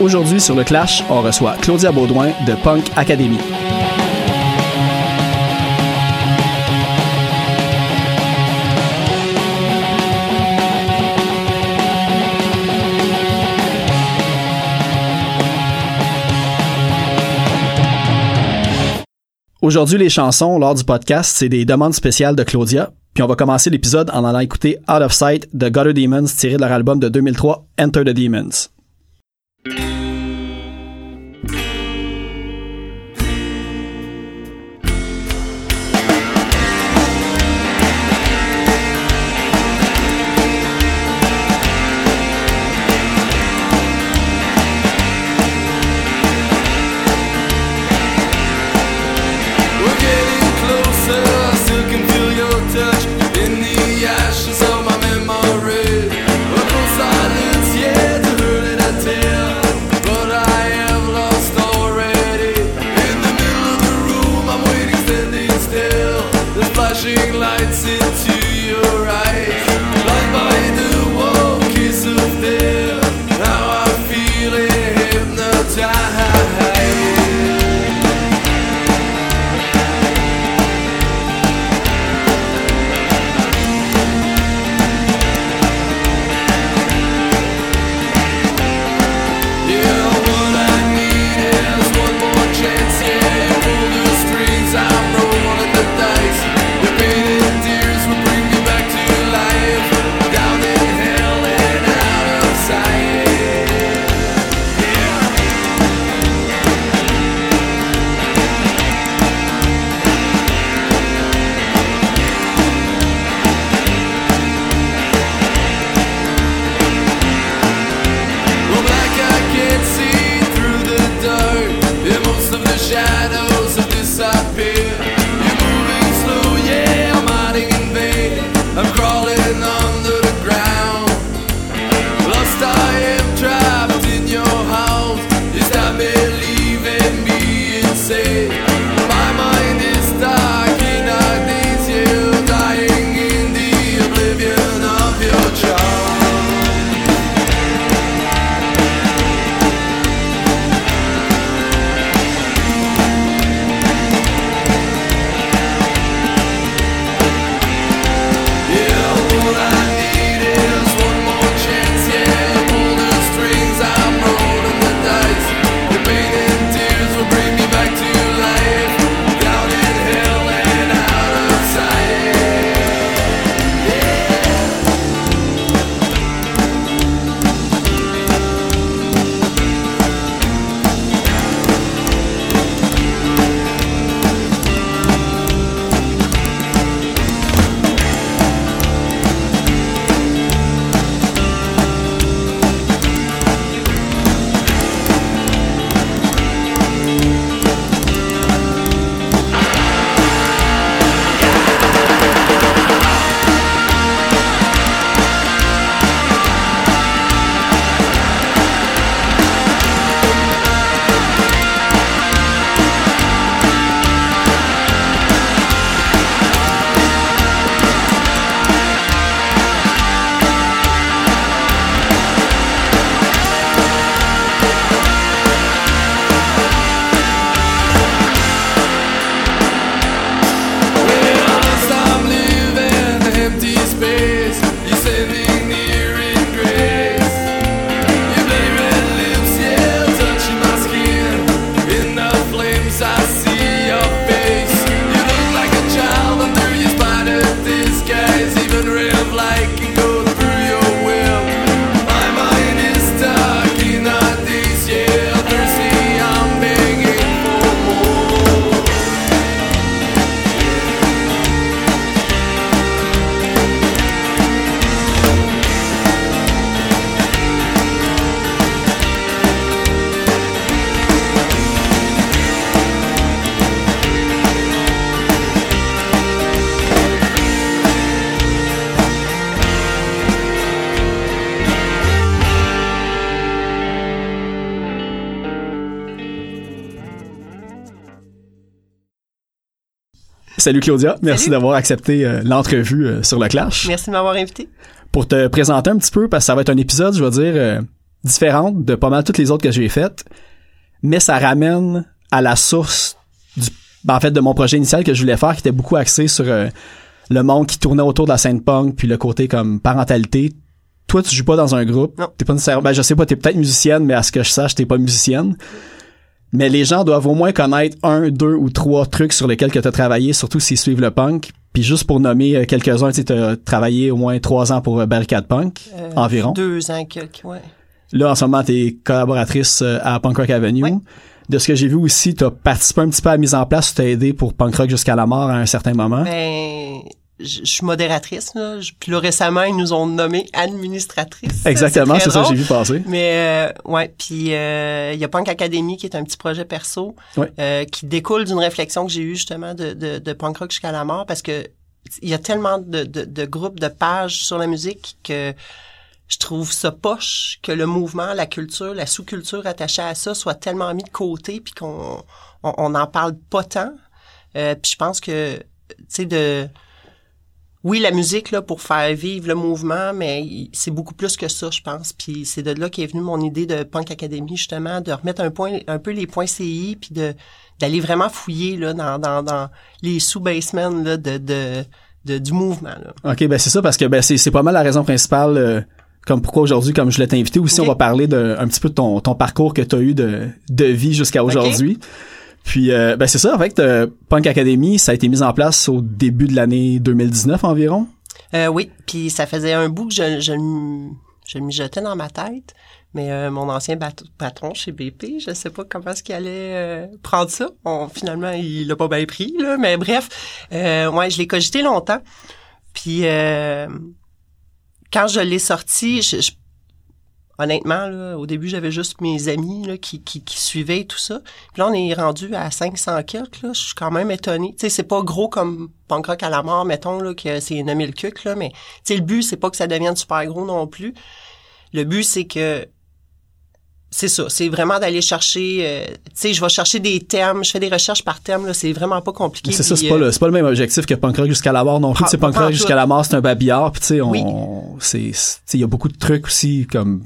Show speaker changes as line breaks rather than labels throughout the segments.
Aujourd'hui sur le Clash, on reçoit Claudia Baudouin de Punk Academy. Aujourd'hui, les chansons, lors du podcast, c'est des demandes spéciales de Claudia. Puis on va commencer l'épisode en allant écouter Out of Sight de Gutter Demons tiré de leur album de 2003, Enter the Demons. Salut Claudia, merci d'avoir accepté euh, l'entrevue euh, sur le Clash.
Merci de m'avoir invité.
Pour te présenter un petit peu, parce que ça va être un épisode, je vais dire, euh,
différent de pas mal toutes les autres que j'ai faites, mais ça ramène à la source du, ben, en fait, de mon projet initial que je voulais faire, qui était beaucoup axé sur euh, le monde qui tournait autour de la scène punk, puis le côté comme parentalité. Toi, tu joues pas dans un groupe. T'es pas nécessairement, ben, je sais pas, t'es peut-être musicienne, mais à ce que je sache, t'es pas musicienne. Mais les gens doivent au moins connaître un, deux ou trois trucs sur lesquels que t'as travaillé, surtout s'ils suivent le punk. Puis juste pour nommer euh, quelques-uns, tu t'as travaillé au moins trois ans pour euh, Barricade Punk,
Euh,
environ.
Deux ans, quelques, ouais.
Là, en ce moment, t'es collaboratrice euh, à Punk Rock Avenue. De ce que j'ai vu aussi, t'as participé un petit peu à la mise en place, t'as aidé pour Punk Rock jusqu'à la mort à un certain moment.
Ben, je suis modératrice, là. Puis là, récemment, ils nous ont nommé administratrice.
Exactement, c'est ça que j'ai vu passer.
Mais euh, ouais, puis euh, il y a Punk Academy qui est un petit projet perso
Ouais.
euh, qui découle d'une réflexion que j'ai eue justement de, de, de punk rock jusqu'à la mort parce que il y a tellement de, de, de groupes, de pages sur la musique que je trouve ça poche que le mouvement, la culture, la sous-culture attachée à ça soit tellement mis de côté puis qu'on on, on en parle pas tant. Euh, puis je pense que tu sais de oui, la musique là pour faire vivre le mouvement, mais c'est beaucoup plus que ça, je pense. Puis c'est de là qu'est venue mon idée de Punk Academy justement, de remettre un point, un peu les points CI, puis de d'aller vraiment fouiller là dans dans, dans les sous-basements là de, de de du mouvement là.
OK, ben c'est ça parce que ben c'est c'est pas mal la raison principale euh, comme pourquoi aujourd'hui comme je voulais t'inviter aussi on va parler de un petit peu de ton ton parcours que tu as eu de de vie jusqu'à aujourd'hui. Puis euh, ben c'est ça en fait euh, Punk Academy ça a été mis en place au début de l'année 2019 environ.
Euh, oui, puis ça faisait un bout que je je je m'y jetais dans ma tête. Mais euh, mon ancien patron chez BP, je sais pas comment est-ce qu'il allait euh, prendre ça. Finalement, il l'a pas bien pris, là. Mais bref, euh, ouais, je l'ai cogité longtemps. Puis quand je l'ai sorti, je, je- honnêtement, là, au début, j'avais juste mes amis là, qui, qui, qui suivaient tout ça. Puis là, on est rendu à 500 quelques, là. Je suis quand même étonné. Tu sais, c'est pas gros comme punk rock à la mort, mettons, là, que c'est 9000 cucs, là. Mais, tu sais, le but, c'est pas que ça devienne super gros non plus. Le but, c'est que c'est ça, c'est vraiment d'aller chercher, euh, tu sais, je vais chercher des thèmes, je fais des recherches par thème, là, c'est vraiment pas compliqué.
C'est ça, c'est pas
euh,
le c'est pas le même objectif que Punk Rock jusqu'à la mort non plus. Sais, Punk Rock jusqu'à la mort c'est un babillard puis tu sais on
Oui.
c'est c'est- tu sais, il y a beaucoup de trucs aussi comme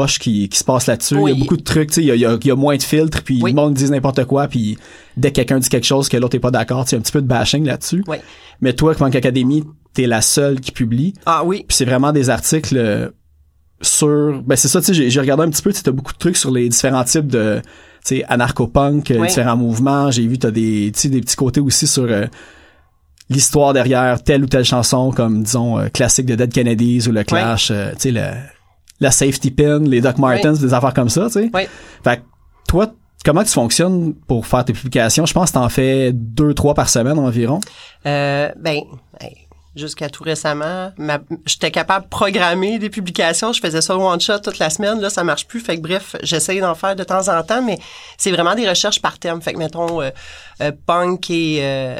poche qui, qui se passe là-dessus. Il y a beaucoup de trucs, tu sais, il y a, il y a- il y a moins de filtres, puis
Oui.
le monde dit n'importe quoi, puis dès que quelqu'un dit quelque chose que l'autre est pas d'accord, tu sais, un petit peu de bashing là-dessus.
Oui.
Mais toi, Punk Academy, t'es la seule qui publie,
Ah oui,
puis c'est vraiment des articles euh, sur... Ben c'est ça, tu sais, j'ai- regardé un petit peu, tu t'as beaucoup de trucs sur les différents types de, tu sais, anarcho-punk, euh,
Oui.
différents mouvements. J'ai vu, t'as des, tu sais, des petits côtés aussi sur... euh, l'histoire derrière telle ou telle chanson comme disons euh, classique de Dead Kennedys ou le Clash euh, tu sais le la safety pin les Doc Martens des affaires comme ça tu sais
oui.
fait que toi comment tu fonctionnes pour faire tes publications? Je pense que t'en fais deux trois par semaine environ
Euh, ben, hey, jusqu'à tout récemment, ma- j'étais capable de programmer des publications. Je faisais ça one shot toute la semaine. Là, ça marche plus. Fait que bref, j'essaye d'en faire de temps en temps, mais c'est vraiment des recherches par thème. Fait que mettons euh, euh, punk et euh,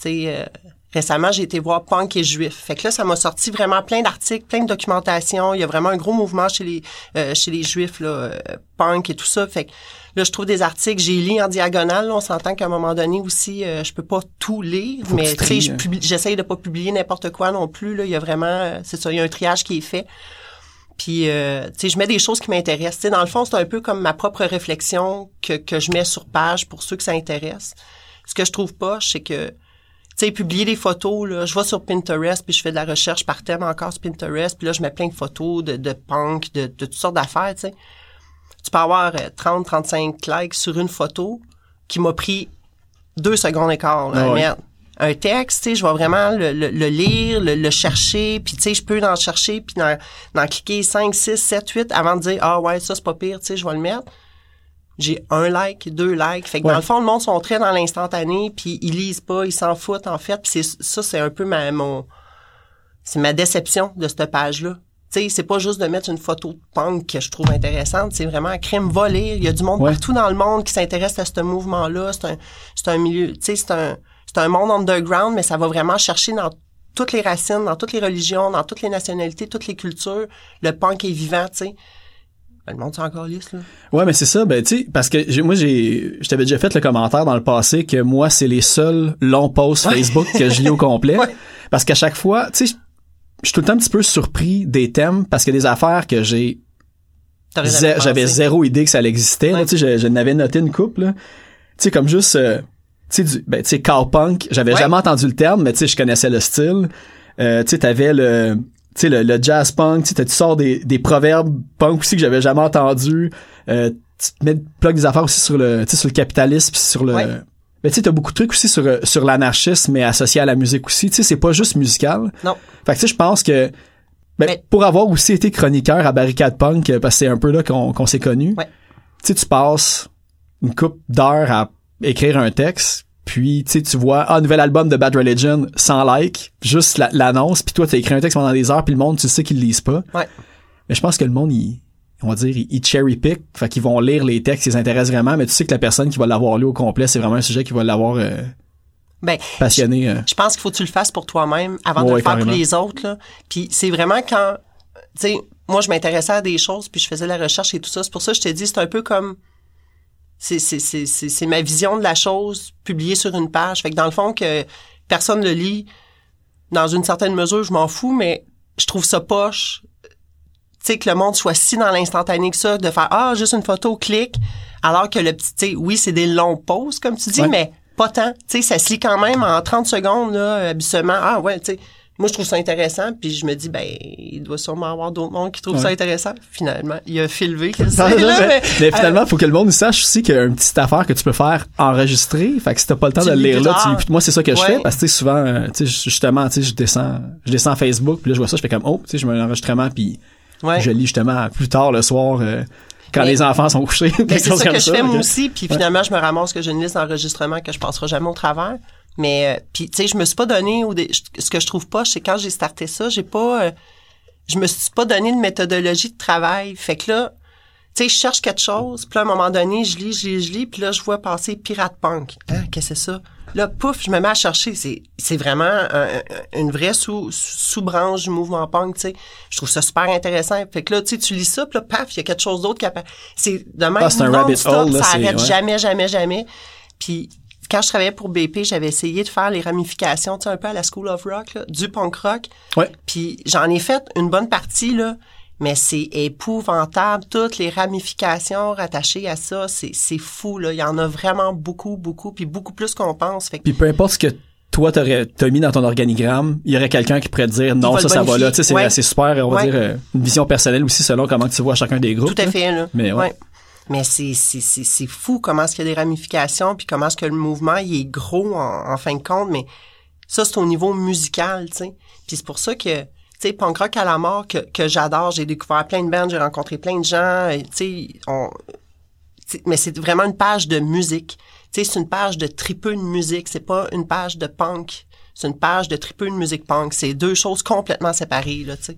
tu sais. Récemment, j'ai été voir punk et juif. Fait que là, ça m'a sorti vraiment plein d'articles, plein de documentation. Il y a vraiment un gros mouvement chez les euh, chez les juifs là, euh, punk et tout ça. Fait que là, je trouve des articles, j'ai lu en diagonale. là. on s'entend qu'à un moment donné aussi, euh, je peux pas tout lire,
Faut
mais
tu
sais,
hein.
j'essaye de pas publier n'importe quoi non plus. Là, il y a vraiment, euh, c'est ça, il y a un triage qui est fait. Puis, euh, tu sais, je mets des choses qui m'intéressent. Tu sais, dans le fond, c'est un peu comme ma propre réflexion que, que je mets sur page pour ceux que ça intéresse. Ce que je trouve pas, c'est que, sais, publier des photos, là, je vais sur Pinterest, puis je fais de la recherche par thème encore sur Pinterest, puis là, je mets plein de photos de, de punk, de, de toutes sortes d'affaires, tu sais. Tu peux avoir euh, 30, 35 likes sur une photo qui m'a pris deux secondes et quart, là,
Ah ouais.
merde. Un texte, tu sais, je vais vraiment le, le- le lire, le, le chercher, puis tu sais, je peux en chercher, puis d'en cliquer 5, 6, 7, 8 avant de dire « Ah ouais, ça, c'est pas pire, tu sais, je vais le mettre. » J'ai un like, deux likes. Fait que
Ouais.
dans le fond, le monde sont très dans l'instantané, puis ils lisent pas, ils s'en foutent, en fait. Puis c'est, ça, c'est un peu ma, mon... C'est ma déception de cette page-là. Tu sais, c'est pas juste de mettre une photo de punk que je trouve intéressante, c'est vraiment un crime volé. Il y a du monde
Ouais.
partout dans le monde qui s'intéresse à ce mouvement-là. C'est un, c'est un milieu, tu sais, c'est un, c'est un monde underground, mais ça va vraiment chercher dans toutes les racines, dans toutes les religions, dans toutes les nationalités, toutes les cultures. Le punk est vivant, tu sais. Ben, le monde, c'est encore lisse, là.
Ouais, mais c'est ça, ben tu sais, parce que j'ai- moi j'ai, je t'avais déjà fait le commentaire dans le passé que moi c'est les seuls longs posts Facebook que je lis au complet,
Ouais.
parce qu'à chaque fois, tu sais, je suis tout le temps un petit peu surpris des thèmes parce que des affaires que j'ai j'avais zéro idée que ça existait.
Ouais.
Tu sais, je, je n'avais noté une couple. là. Tu sais, comme juste, euh, tu sais, du, ben, tu sais, cowpunk. J'avais
Ouais.
jamais entendu le terme, mais tu sais, je connaissais le style. Euh, tu sais, t'avais le, sais, le, le jazz punk. Tu sais, tu sors des, des proverbes punk aussi que j'avais jamais entendu? Euh, tu te mets, plug des affaires aussi sur le, tu sais, sur le capitalisme, puis sur le.
Ouais.
Mais tu sais, t'as beaucoup de trucs aussi sur, euh, sur l'anarchisme, mais associé à la musique aussi. Tu sais, c'est pas juste musical.
Non.
Fait que tu sais, je pense que ben,
Mais-
pour avoir aussi été chroniqueur à Barricade Punk, euh, parce que c'est un peu là qu'on qu'on s'est connus,
Ouais.
tu sais, tu passes une coupe d'heures à écrire un texte, puis tu sais, tu vois, ah, nouvel album de Bad Religion, sans like, juste la- l'annonce, puis toi, t'as écrit un texte pendant des heures, puis le monde, tu sais qu'ils le lisent pas.
Ouais.
Mais je pense que le monde, il, on va dire, il, il cherry pick, fait qu'ils vont lire les textes, ils les intéressent vraiment, mais tu sais que la personne qui va l'avoir lu au complet, c'est vraiment un sujet qui va l'avoir euh,
Ben,
passionné. euh.
je pense qu'il faut que tu le fasses pour toi-même avant de le faire pour les autres. Là. Puis c'est vraiment quand, tu sais, moi je m'intéressais à des choses puis je faisais la recherche et tout ça. C'est pour ça que je t'ai dit c'est un peu comme, c'est c'est c'est c'est c'est ma vision de la chose publiée sur une page. Fait que dans le fond que personne le lit, dans une certaine mesure je m'en fous, mais je trouve ça poche. Tu sais que le monde soit si dans l'instantané que ça, de faire ah juste une photo clic, alors que le petit, tu sais, oui c'est des longs pauses comme tu dis,
Ouais.
mais pas tant. Tu sais, ça se lit quand même en 30 secondes, là, habituellement. Ah ouais, tu sais. Moi, je trouve ça intéressant, puis je me dis, ben, il doit sûrement y avoir d'autres mondes qui trouvent ça intéressant. Finalement, il y a sait,
non,
là,
mais,
mais,
mais
euh,
finalement, faut que le monde sache aussi qu'il y a une petite affaire que tu peux faire enregistrer. Fait que si t'as pas le temps de le lire là, tu, moi, c'est ça que je fais parce que souvent, euh, tu sais, justement, tu sais, je descends, je descends Facebook, puis là, je vois ça, je fais comme, oh, tu sais, je mets un enregistrement, puis
ouais.
je lis justement plus tard le soir, euh, quand
Mais-
les enfants sont couchés.
C'est ça que je fais moi aussi, puis finalement je me ramasse que j'ai une liste d'enregistrements que je passerai jamais au travers. Mais euh, puis tu sais, je me suis pas donné au dé- ce que je trouve pas, c'est quand j'ai starté ça, j'ai pas euh, je me suis pas donné de méthodologie de travail. Fait que là, tu sais, je cherche quelque chose, puis là, à un moment donné, je lis, je lis, je lis, puis là je vois passer pirate punk. Hein, qu'est-ce que c'est ça? Là, pouf, je me mets à chercher. C'est, c'est vraiment un- un- une vraie sous, sous-branche du mouvement punk, tu sais. Je trouve ça super intéressant. Fait que là, tu sais, tu lis ça, puis là, paf, il y a quelque chose d'autre qui apparaît. C'est de même
Ah, c'est un rabbit hole, là,
ça arrête
ouais.
jamais, jamais, jamais. Puis quand je travaillais pour BP, j'avais essayé de faire les ramifications, tu sais, un peu à la School of Rock, là, du punk rock.
Ouais.
Puis j'en ai fait une bonne partie, là, mais c'est épouvantable. Toutes les ramifications rattachées à ça, c'est, fou, là. Il y en a vraiment beaucoup, beaucoup, puis beaucoup plus qu'on pense. Fait que
Puis peu importe ce que toi t'aurais t'as mis dans ton organigramme, il y aurait quelqu'un qui pourrait te dire non ça ça va là, tu sais c'est
Ouais.
super on va
Ouais.
dire euh, une vision personnelle aussi selon comment tu vois chacun des groupes.
Tout à fait, là.
Mais ouais.
Mais c'est, c'est, fou comment est-ce qu'il y a des ramifications, puis comment est-ce que le mouvement, il est gros en, en fin de compte, mais ça, c'est au niveau musical, tu sais. Puis c'est pour ça que, tu sais, punk rock à la mort, que, que j'adore, j'ai découvert plein de bandes, j'ai rencontré plein de gens, tu sais, on... tu sais, Mais c'est vraiment une page de musique. Tu sais, c'est une page de tripeux de musique, c'est pas une page de punk. C'est une page de tripeux de musique punk. C'est deux choses complètement séparées, là, tu sais.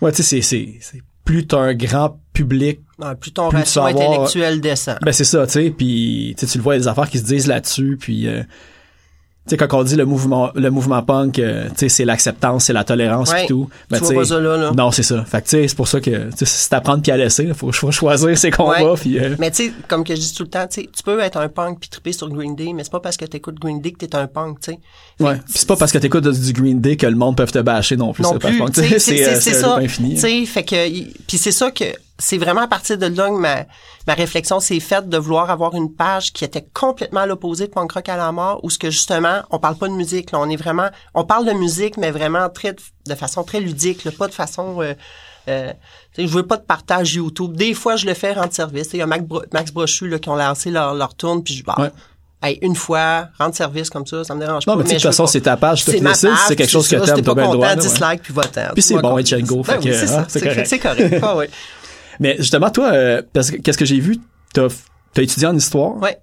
Ouais, tu sais c'est plus t'as un grand public
Plus ton ratio intellectuel descend.
Ben c'est ça, tu sais, puis tu le vois, il y a des affaires qui se disent là-dessus, puis euh, tu sais quand on dit le mouvement le mouvement punk, euh, tu sais c'est l'acceptance, c'est la tolérance
Ouais.
et tout. Ben,
Tu vois pas ça là, là.
Non, c'est ça. Fait que tu sais, c'est pour ça que tu sais c'est t'apprendre puis à laisser, faut, faut choisir ses combats puis euh,
Mais tu sais, comme que je dis tout le temps, tu sais, tu peux être un punk puis triper sur Green Day, mais c'est pas parce que t'écoutes Green Day que t'es un punk, tu sais.
ouais. Puis c'est pas parce que t'écoutes du Green Day que le monde peut te bâcher non plus.
Non plus,
punk.
tu sais, c'est ça. Tu sais, fait que puis c'est ça que c'est vraiment à partir de là que ma ma réflexion s'est faite de vouloir avoir une page qui était complètement à l'opposé de punk rock à la mort où ce que justement, on parle pas de musique, là, on est vraiment on parle de musique mais vraiment très de façon très ludique, là, pas de façon euh, euh, je veux pas de partage YouTube. Des fois, je le fais rendre service. Il y a Max, Bro- Max Brochu là, qui ont lancé leur, leur tourne, puis je bah,
Ouais.
hey, une fois, rendre service comme ça, ça me dérange
Non,
pas.
mais tu sais, de toute façon, c'est ta page,
page,
c'est quelque chose que t'aimes, t'as bien le droit, là, ouais.
dislike, puis.
Puis c'est bon, et
Ben oui, c'est
hein, c'est
C'est
correct.
c'est correct. Ah ouais.
Mais justement toi euh, parce que qu'est-ce que j'ai vu, t'as t'as étudié en histoire?
Ouais.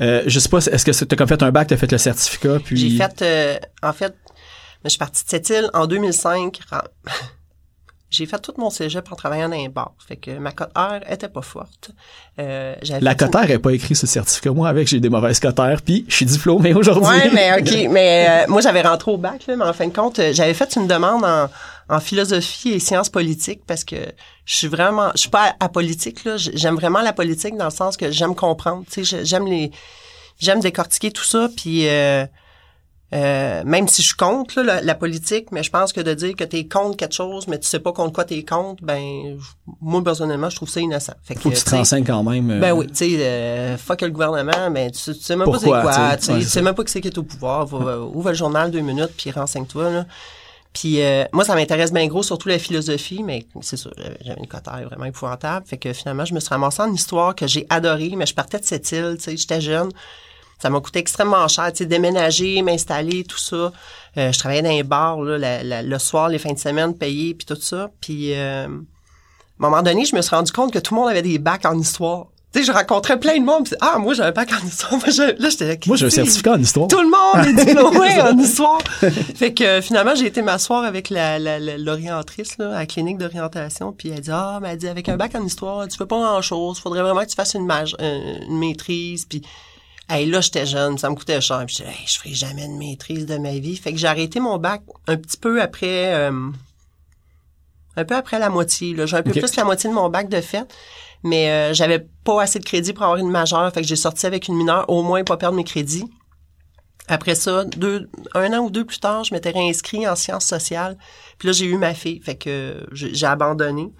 Euh, je sais pas, est-ce que t'as comme fait un bac, t'as fait le certificat, puis
J'ai fait, euh, en fait, je suis partie de cette île en 2005. Ra- J'ai fait tout mon cégep en travaillant dans un bar. Fait que ma cote R était pas forte. Euh,
la
fait une-
cotère est pas écrit le certificat. Moi, avec, j'ai des mauvaises cotères, puis je suis diplômé aujourd'hui.
Ouais, mais ok, mais euh, moi j'avais rentré au bac, là, mais en fin de compte, euh, j'avais fait une demande en, en philosophie et sciences politiques parce que je suis vraiment, je suis pas apolitique là, j'aime vraiment la politique dans le sens que j'aime comprendre, tu sais, j'aime les, j'aime décortiquer tout ça, puis euh, Euh, même si je suis contre là, la, la politique, mais je pense que de dire que tu es contre quelque chose, mais tu sais pas contre quoi tu es contre, ben moi personnellement, je trouve ça innocent. Fait
Faut que tu te renseignes quand même. euh,
Ben oui, tu sais, euh, fuck le gouvernement, mais tu, tu sais même
Pourquoi,
pas c'est quoi,
tu sais,
tu sais,
ouais,
tu
c'est
sais
ça.
même pas que c'est qui est au pouvoir. Va, ouvre le journal deux minutes puis renseigne-toi là. Puis euh, moi, ça m'intéresse bien gros, surtout la philosophie, mais c'est sûr, j'avais- j'avais une cotère vraiment épouvantable. Fait que finalement, je me suis ramassée en histoire que j'ai adoré, mais je partais de cette île, tu sais, j'étais jeune. Ça m'a coûté extrêmement cher, tu sais, déménager, m'installer, tout ça. Euh, je travaillais dans les bars, là, le soir, les fins de semaine, payés, puis tout ça. Puis, euh, à un moment donné, je me suis rendu compte que tout le monde avait des bacs en histoire. Tu sais, je rencontrais plein de monde. puis, ah, moi, j'ai un bac en histoire. Moi, je- là, j'étais
Moi, j'ai un certificat en histoire.
Tout le monde est diplômé en histoire. Fait que euh, finalement, j'ai été m'asseoir avec la, l'orientrice là, à la clinique d'orientation. Puis elle dit, ah, mais elle dit, avec un bac en histoire, tu fais pas grand-chose. Faudrait vraiment que tu fasses une, maj- euh, une maîtrise. Puis Hey, là, j'étais jeune, ça me coûtait cher. Puis je disais, hey, je ferai jamais de maîtrise de ma vie. Fait que j'ai arrêté mon bac un petit peu après, euh, un peu après la moitié. Là. J'ai un peu plus que la moitié de mon bac de fait. Mais euh, j'avais pas assez de crédit pour avoir une majeure. Fait que j'ai sorti avec une mineure, au moins pas perdre mes crédits. Après ça, deux, un an ou deux plus tard, je m'étais réinscrit en sciences sociales. Puis là, j'ai eu ma fille. Fait que j'ai abandonné.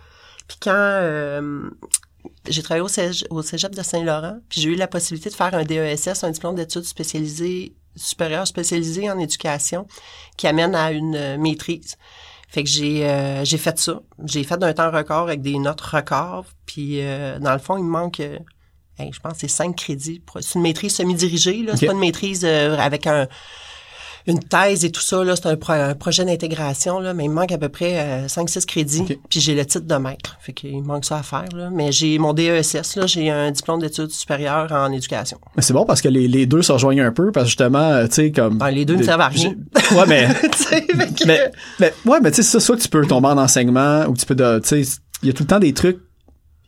Puis quand euh, j'ai travaillé au cégep, au cégep de Saint-Laurent, puis j'ai eu la possibilité de faire un DESS, un diplôme d'études spécialisées supérieures spécialisé en éducation, qui amène à une euh, maîtrise. Fait que j'ai euh, j'ai fait ça. J'ai fait d'un temps record avec des notes records. Puis euh, dans le fond, il me manque, euh, hey, je pense, c'est cinq crédits. pour- C'est une maîtrise semi-dirigée. là. C'est pas une maîtrise euh, avec un une thèse et tout ça. là. C'est un, pro- un projet d'intégration, là, mais il me manque à peu près euh, 5-6 crédits.
Ok.
Puis j'ai le titre de maître. Fait qu'il me manque ça à faire. Là. Mais j'ai mon DESS, là, j'ai un diplôme d'études supérieures en éducation.
Mais c'est bon parce que les, les deux se rejoignent un peu parce que justement, euh, tu sais, comme.
Ben, les deux ne servent à rien.
Ouais, mais.
Que-
mais, mais ouais, mais tu sais, ça, soit que tu peux tomber en enseignement ou tu peux, de- tu sais, il y a tout le temps des trucs.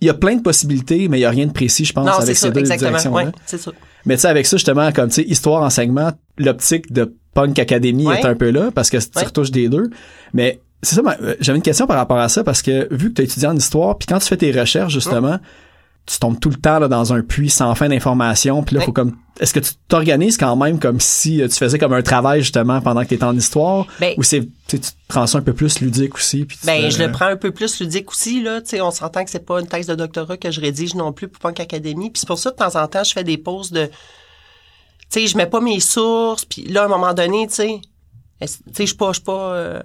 Il y a plein de possibilités, mais il y a rien de précis, je pense,
non,
avec
ça,
ces deux
exactement.
directions-là.
Ouais, c'est ça.
Mais tu sais, avec ça, justement, comme, tu sais, histoire, enseignement, l'optique de Punk Academy
Ouais.
est un peu là, parce que tu
Ouais.
retouches des deux. Mais c'est ça, euh, j'avais une question par rapport à ça, parce que vu que tu as étudié en histoire, puis quand tu fais tes recherches, justement, tu tombes tout le temps là, dans un puits sans fin d'informations, puis là, faut comme... Est-ce que tu t'organises quand même comme si euh, tu faisais comme un travail, justement, pendant que tu étais en histoire,
Ben-
ou c'est, tu prends ça un peu plus ludique aussi, puis
Ben, je le prends un peu plus ludique aussi, là. Tu sais, on s'entend que c'est pas une thèse de doctorat que je rédige non plus pour Punk Academy. Puis c'est pour ça, de temps en temps, je fais des pauses de... Tu sais, je mets pas mes sources. Puis là, à un moment donné, tu sais... est-ce- Tu sais, je suis pas, je suis pas, euh,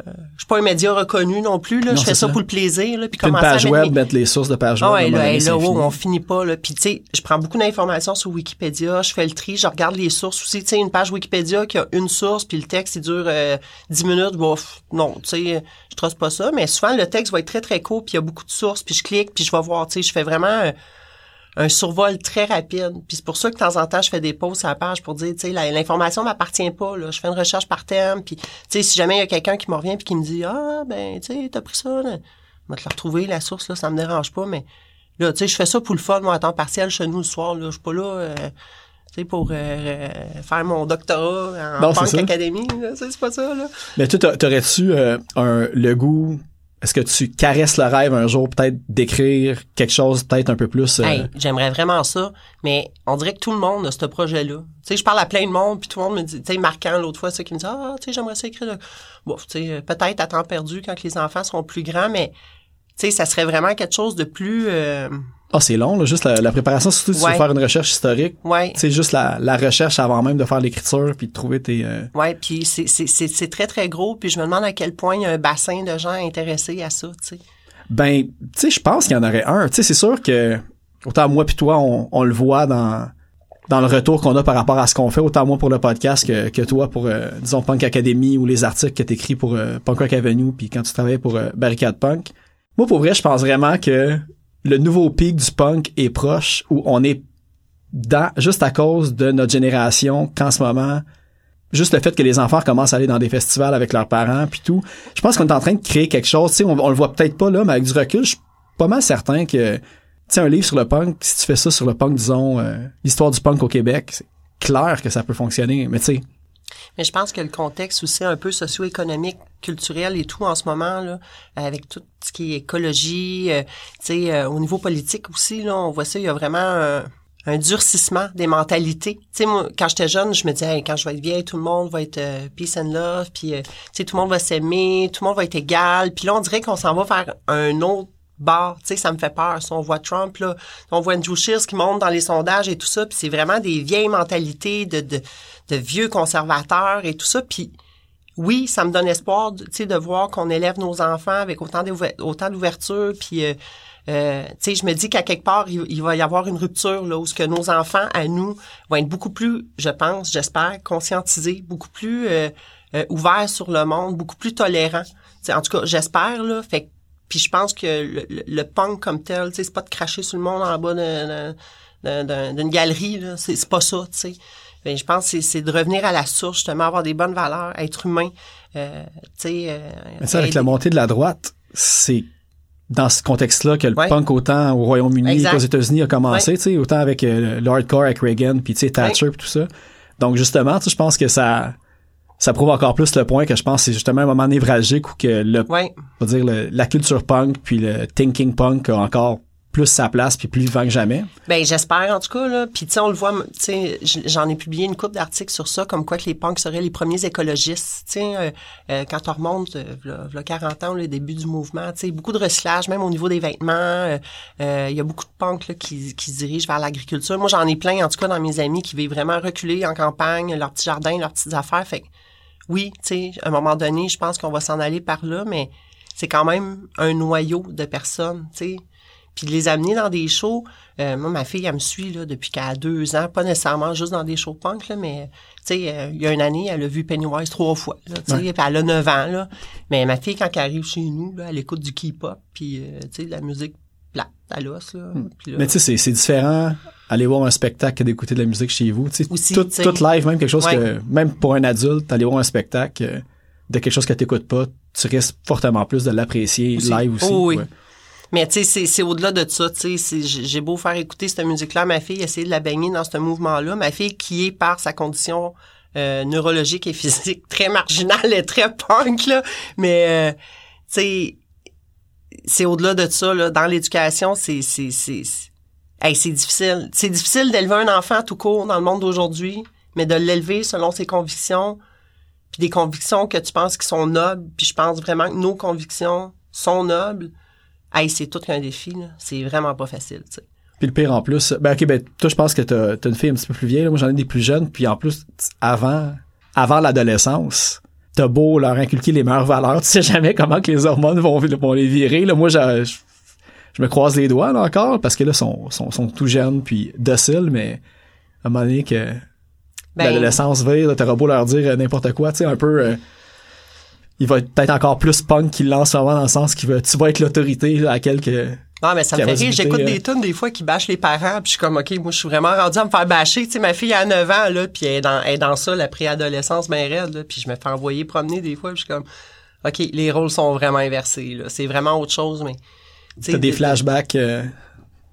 pas un média reconnu non plus, là. Je fais ça,
ça.
pour le plaisir, là. Puis
une page
mettre
web,
mes-
mettre les sources de page web.
ah
un
ouais, là,
donné,
là, on finit pas, là. Puis, tu sais, je prends beaucoup d'informations sur Wikipédia, je fais le tri, je regarde les sources aussi. Tu sais, une page Wikipédia qui a une source, puis le texte, il dure euh, 10 minutes, bof, non, tu sais, je trosse pas ça. Mais souvent, le texte va être très, très court, puis il y a beaucoup de sources, puis je clique, puis je vais voir, tu sais, je fais vraiment un, un survol très rapide. Puis c'est pour ça que de temps en temps, je fais des pauses sur la page pour dire, tu sais, l'information m'appartient pas, là. Je fais une recherche par thème, puis, tu sais, si jamais il y a quelqu'un qui me revient puis qui me dit, ah, ben, tu sais, t'as pris ça, là. Je vais te la retrouver, la source, là, ça me dérange pas, mais Là, tu sais, je fais ça pour le fun, moi, à temps partiel chez nous le soir. Là, je suis pas là, euh, tu sais, pour euh, euh, faire mon doctorat en
Non,
Punk. Academy. Tu c'est pas ça, là.
Mais toi, t'a- t'aurais-tu euh, un, le goût, est-ce que tu caresses le rêve un jour peut-être d'écrire quelque chose peut-être un peu plus... euh,
Hey, j'aimerais vraiment ça, mais on dirait que tout le monde a ce projet-là. Tu sais, je parle à plein de monde, puis tout le monde me dit, tu sais, marquant l'autre fois, ça qui me dit, ah, tu sais, j'aimerais ça écrire. Bon, tu sais, euh, peut-être à temps perdu quand les enfants seront plus grands, mais tu sais, ça serait vraiment quelque chose de plus, euh,
Ah, c'est long, là, juste la, la préparation, surtout si tu veux faire une recherche historique.
ouais.
C'est juste la, la recherche avant même de faire l'écriture puis de trouver tes... euh,
Ouais, puis c'est c'est c'est c'est très très gros, puis je me demande à quel point il y a un bassin de gens intéressés à ça, tu sais.
Ben, tu sais, je pense qu'il y en aurait un. Tu sais, c'est sûr que autant moi puis toi, on, on le voit dans dans le retour qu'on a par rapport à ce qu'on fait, autant moi pour le podcast que, que toi pour, euh, disons, Punk Academy ou les articles que t'écris pour euh, Punk Rock Avenue puis quand tu travailles pour euh, Barricade Punk. Moi, pour vrai, je pense vraiment que le nouveau pic du punk est proche où on est dans, juste à cause de notre génération qu'en ce moment, juste le fait que les enfants commencent à aller dans des festivals avec leurs parents puis tout, je pense qu'on est en train de créer quelque chose. Tu sais, on, le voit peut-être pas là, mais avec du recul, je suis pas mal certain que, tu sais, un livre sur le punk, si tu fais ça sur le punk, disons, euh, l'histoire du punk au Québec, c'est clair que ça peut fonctionner. Mais tu sais,
Mais je pense que le contexte aussi un peu socio-économique, culturel et tout en ce moment là, avec tout ce qui est écologie, euh, tu sais, euh, au niveau politique aussi là, on voit ça, il y a vraiment un, un durcissement des mentalités. Tu sais, moi, quand j'étais jeune, je me disais, quand je vais être vieille, tout le monde va être euh, peace and love, puis euh, tu sais, tout le monde va s'aimer, tout le monde va être égal. Puis là, on dirait qu'on s'en va vers un autre bord. Tu sais, ça me fait peur. Si on voit Trump, là, on voit Andrew Scheer qui monte dans les sondages et tout ça, puis c'est vraiment des vieilles mentalités de, de, de vieux conservateurs et tout ça. Puis oui, ça me donne espoir, tu sais, de voir qu'on élève nos enfants avec autant d'ouver- autant d'ouverture, puis euh, euh, tu sais, je me dis qu'à quelque part, il, va y avoir une rupture là où ce que nos enfants, à nous, vont être beaucoup plus, je pense, j'espère, conscientisés, beaucoup plus euh, euh, ouverts sur le monde, beaucoup plus tolérants. Tu sais, en tout cas, j'espère là. Fait puis je pense que le, le- le punk comme tel, tu sais, c'est pas de cracher sur le monde en bas d'un- d'un- d'un- d'une galerie là. C'est pas ça, tu sais. Ben, je pense que c'est- de revenir à la source, justement, avoir des bonnes valeurs, être humain. Euh, tu sais, euh,
Mais ça, avec la montée de la droite, c'est dans ce contexte-là que le
Ouais.
punk autant au Royaume-Uni qu'aux États-Unis a commencé,
Ouais.
tu sais, autant avec euh, le hardcore avec Reagan puis tu sais Thatcher puis tout ça. Donc justement, tu sais, je pense que ça ça prouve encore plus le point que je pense que c'est justement un moment névralgique où que le
Ouais.
on va dire le- la culture punk puis le thinking punk a encore plus sa place puis plus vivant que jamais.
Ben j'espère en tout cas là. Puis tu sais on le voit, tu sais j'en ai publié une couple d'articles sur ça, comme quoi que les punks seraient les premiers écologistes. Tu sais euh, euh, quand on remonte, euh, v'là 40 ans, le début du mouvement, tu sais beaucoup de recyclage, même au niveau des vêtements. euh, euh, Il y a beaucoup de punks là, qui, qui se dirigent vers l'agriculture. Moi j'en ai plein en tout cas dans mes amis qui vivent vraiment reculer en campagne, leur petit jardin, leurs petites affaires. Fait oui, tu sais à un moment donné, je pense qu'on va s'en aller par là, mais c'est quand même un noyau de personnes, tu sais puis de les amener dans des shows. Euh, moi, ma fille, elle me suit là, depuis qu'elle a deux ans, pas nécessairement juste dans des shows punk, là, mais tu sais, euh, il y a une année, elle a vu Pennywise trois fois. Là, tu sais,
Ouais.
puis elle a neuf ans. Là. Mais ma fille, quand elle arrive chez nous, là, elle écoute du K-pop, puis euh, tu sais, de la musique plate à l'os. Là,
Hmm. Mais tu sais, c'est différent aller voir un spectacle que d'écouter de la musique chez vous. Tu sais,
Aussi,
tout, live, même quelque chose
Ouais.
que, même pour un adulte, aller voir un spectacle euh, de quelque chose que t'écoutes pas, tu risques fortement plus de l'apprécier live aussi.
Oh oui.
ouais.
Mais tu sais, c'est- c'est au-delà de ça. Tu sais, j'ai beau faire écouter cette musique-là à ma fille, essayer de la baigner dans ce mouvement-là. Ma fille qui est par sa condition euh, neurologique et physique très marginale et très punk, là. Mais euh, tu sais, c'est au-delà de ça. Là. Dans l'éducation, c'est c'est- hey, c'est difficile. C'est difficile d'élever un enfant tout court dans le monde d'aujourd'hui, mais de l'élever selon ses convictions, puis des convictions que tu penses qui sont nobles. Puis je pense vraiment que nos convictions sont nobles. Hey, c'est tout qu'un défi. C'est vraiment pas facile, tu sais.
Puis le pire en plus, ben ok, ben toi je pense que t'as as une fille un petit peu plus vieille, là. moi j'en ai des plus jeunes, puis en plus, avant, avant l'adolescence, t'as beau leur inculquer les meilleures valeurs, tu sais jamais comment que les hormones vont, vont les virer. Là, moi, je, je, me croise les doigts là encore, parce que là, sont, sont, sont tout jeunes puis dociles, mais à un moment donné que
Ben,
l'adolescence vire, t'auras beau leur dire euh, n'importe quoi, tu sais, un peu... euh, il va être peut-être encore plus punk qu'il lance vraiment dans le sens qu'il va, tu vas être l'autorité à quelque...
Non, mais ça me fait rire. J'écoute
euh,
des tunes des fois qui bâchent les parents, puis je suis comme, OK, moi, je suis vraiment rendu à me faire bâcher. Tu sais, ma fille a 9 ans, là, puis elle est dans, elle est dans ça, la préadolescence bien raide, là, puis je me fais envoyer promener des fois, puis je suis comme, OK, les rôles sont vraiment inversés, là. C'est vraiment autre chose, mais...
T'as des
de-
flashbacks euh,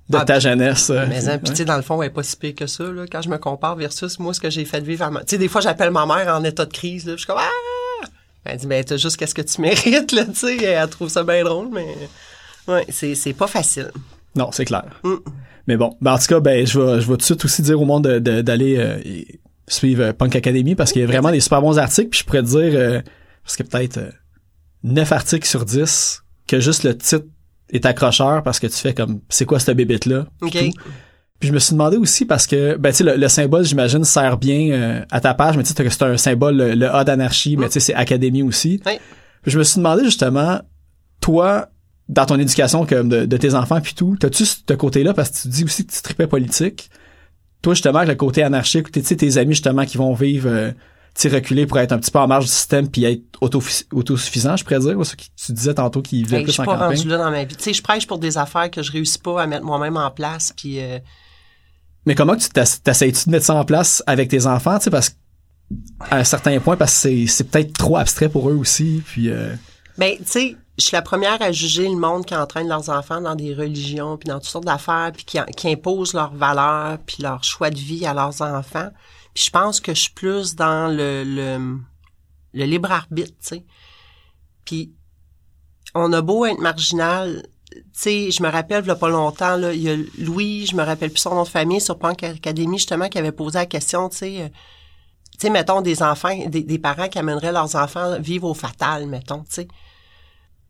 de
Ah,
ta jeunesse. euh,
Mais hein, puis tu sais, dans le fond, elle est pas si pire que ça, là, quand je me compare versus moi, ce que j'ai fait vivre à ma... Tu sais, des fois, j'appelle ma mère en état de crise, là, je suis comme, ah! Elle dit, ben, t'as juste qu'est-ce que tu mérites, là, tu sais. Elle trouve ça bien drôle, mais... Ouais, c'est, c'est pas facile.
Non, c'est clair.
Mm.
Mais bon, ben, en tout cas, ben, je vais, je vais tout de suite aussi dire au monde de- de- d'aller euh, suivre euh, Punk Academy parce qu'il y a vraiment des super bons articles. Puis je pourrais te dire, euh, parce que peut-être euh, 9 articles sur 10 que juste le titre est accrocheur parce que tu fais comme, c'est quoi cette bébête-là?
OK.
Puis je me suis demandé aussi parce que, ben, tu sais, le, le symbole, j'imagine, sert bien euh, à ta page, mais tu sais, c'est un symbole, le, le A d'anarchie, mais tu sais, c'est Académie aussi.
Oui.
Puis je me suis demandé justement, toi, dans ton éducation comme de, de tes enfants puis tout, t'as-tu ce côté-là? Parce que tu dis aussi que tu tripais politique? Toi, justement, avec le côté anarchique, tu sais, tes amis, justement, qui vont vivre, euh, reculer pour être un petit peu en marge du système puis être auto autosuffisant, je pourrais dire, ce que tu disais tantôt qui vivaient
Hey, je
plus
suis
en
pas
campagne.
rendu là dans ma vie. Tu sais, je prêche pour des affaires que je réussis pas à mettre moi-même en place, puis euh,
Mais comment tu t'ess- t'essayes-tu de mettre ça en place avec tes enfants, tu sais, parce à un certain point, parce que c'est, c'est peut-être trop abstrait pour eux aussi, puis euh,
ben, tu sais, je suis la première à juger le monde qui entraîne leurs enfants dans des religions, puis dans toutes sortes d'affaires, puis qui, qui imposent leurs valeurs, puis leur choix de vie à leurs enfants. Je pense que je suis plus dans le, le, le libre arbitre, tu sais. Puis on a beau être marginal, sais, je me rappelle, il y a pas longtemps, là, il y a Louis, je me rappelle plus son nom de famille, sur Punk Academy, justement, qui avait posé la question, tu sais, euh, tu sais, mettons, des enfants, des, des parents qui amèneraient leurs enfants vivre au fatal, mettons, tu sais.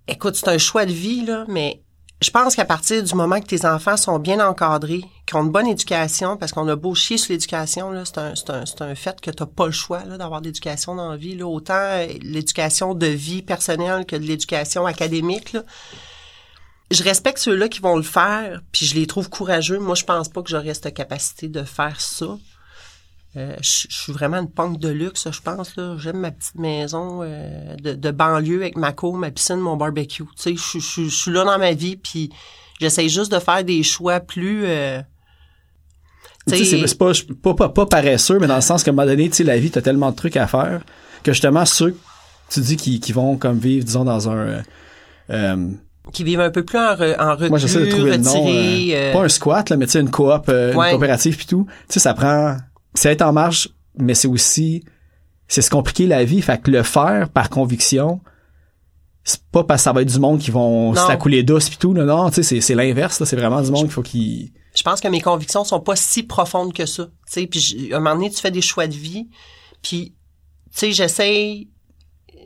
Écoute, c'est un choix de vie, là, mais je pense qu'à partir du moment que tes enfants sont bien encadrés, qu'ils ont une bonne éducation, parce qu'on a beau chier sur l'éducation, c'est un, un, un fait que t'as pas le choix d'avoir de l'éducation dans la vie. Là, autant euh, l'éducation de vie personnelle que de l'éducation académique. Je respecte ceux-là qui vont le faire, puis je les trouve courageux. Moi, je pense pas que j'aurais cette capacité de faire ça. Euh, je je suis vraiment une punk de luxe, je pense. là. J'aime ma petite maison euh, de, de banlieue avec ma cour, ma piscine, mon barbecue. Tu sais, je, je, je suis là dans ma vie, puis j'essaie juste de faire des choix plus... euh,
Tu sais, c'est- pas, pas, pas, pas paresseux, mais dans le sens qu'à un moment donné, tu sais, la vie, t'as tellement de trucs à faire que justement, ceux tu dis qui, qui vont comme vivre, disons, dans un...
qui vivent un peu plus en, re- en reclus,
moi, j'essaie de trouver le nom. euh,
euh,
Pas un squat, là, mais tu sais, une coop, euh,
Ouais.
une coopérative puis tout. Tu sais, ça prend... C'est être en marge, mais c'est aussi... C'est se compliquer la vie. Fait que le faire par conviction, c'est pas parce que ça va être du monde qui vont
Non.
se la couler douce puis tout. là, non, tu sais, c'est- l'inverse. là. C'est vraiment du monde qu'il faut qu'il...
je pense que mes convictions sont pas si profondes que ça. Tu sais, puis à un moment donné, tu fais des choix de vie, puis tu sais, j'essaie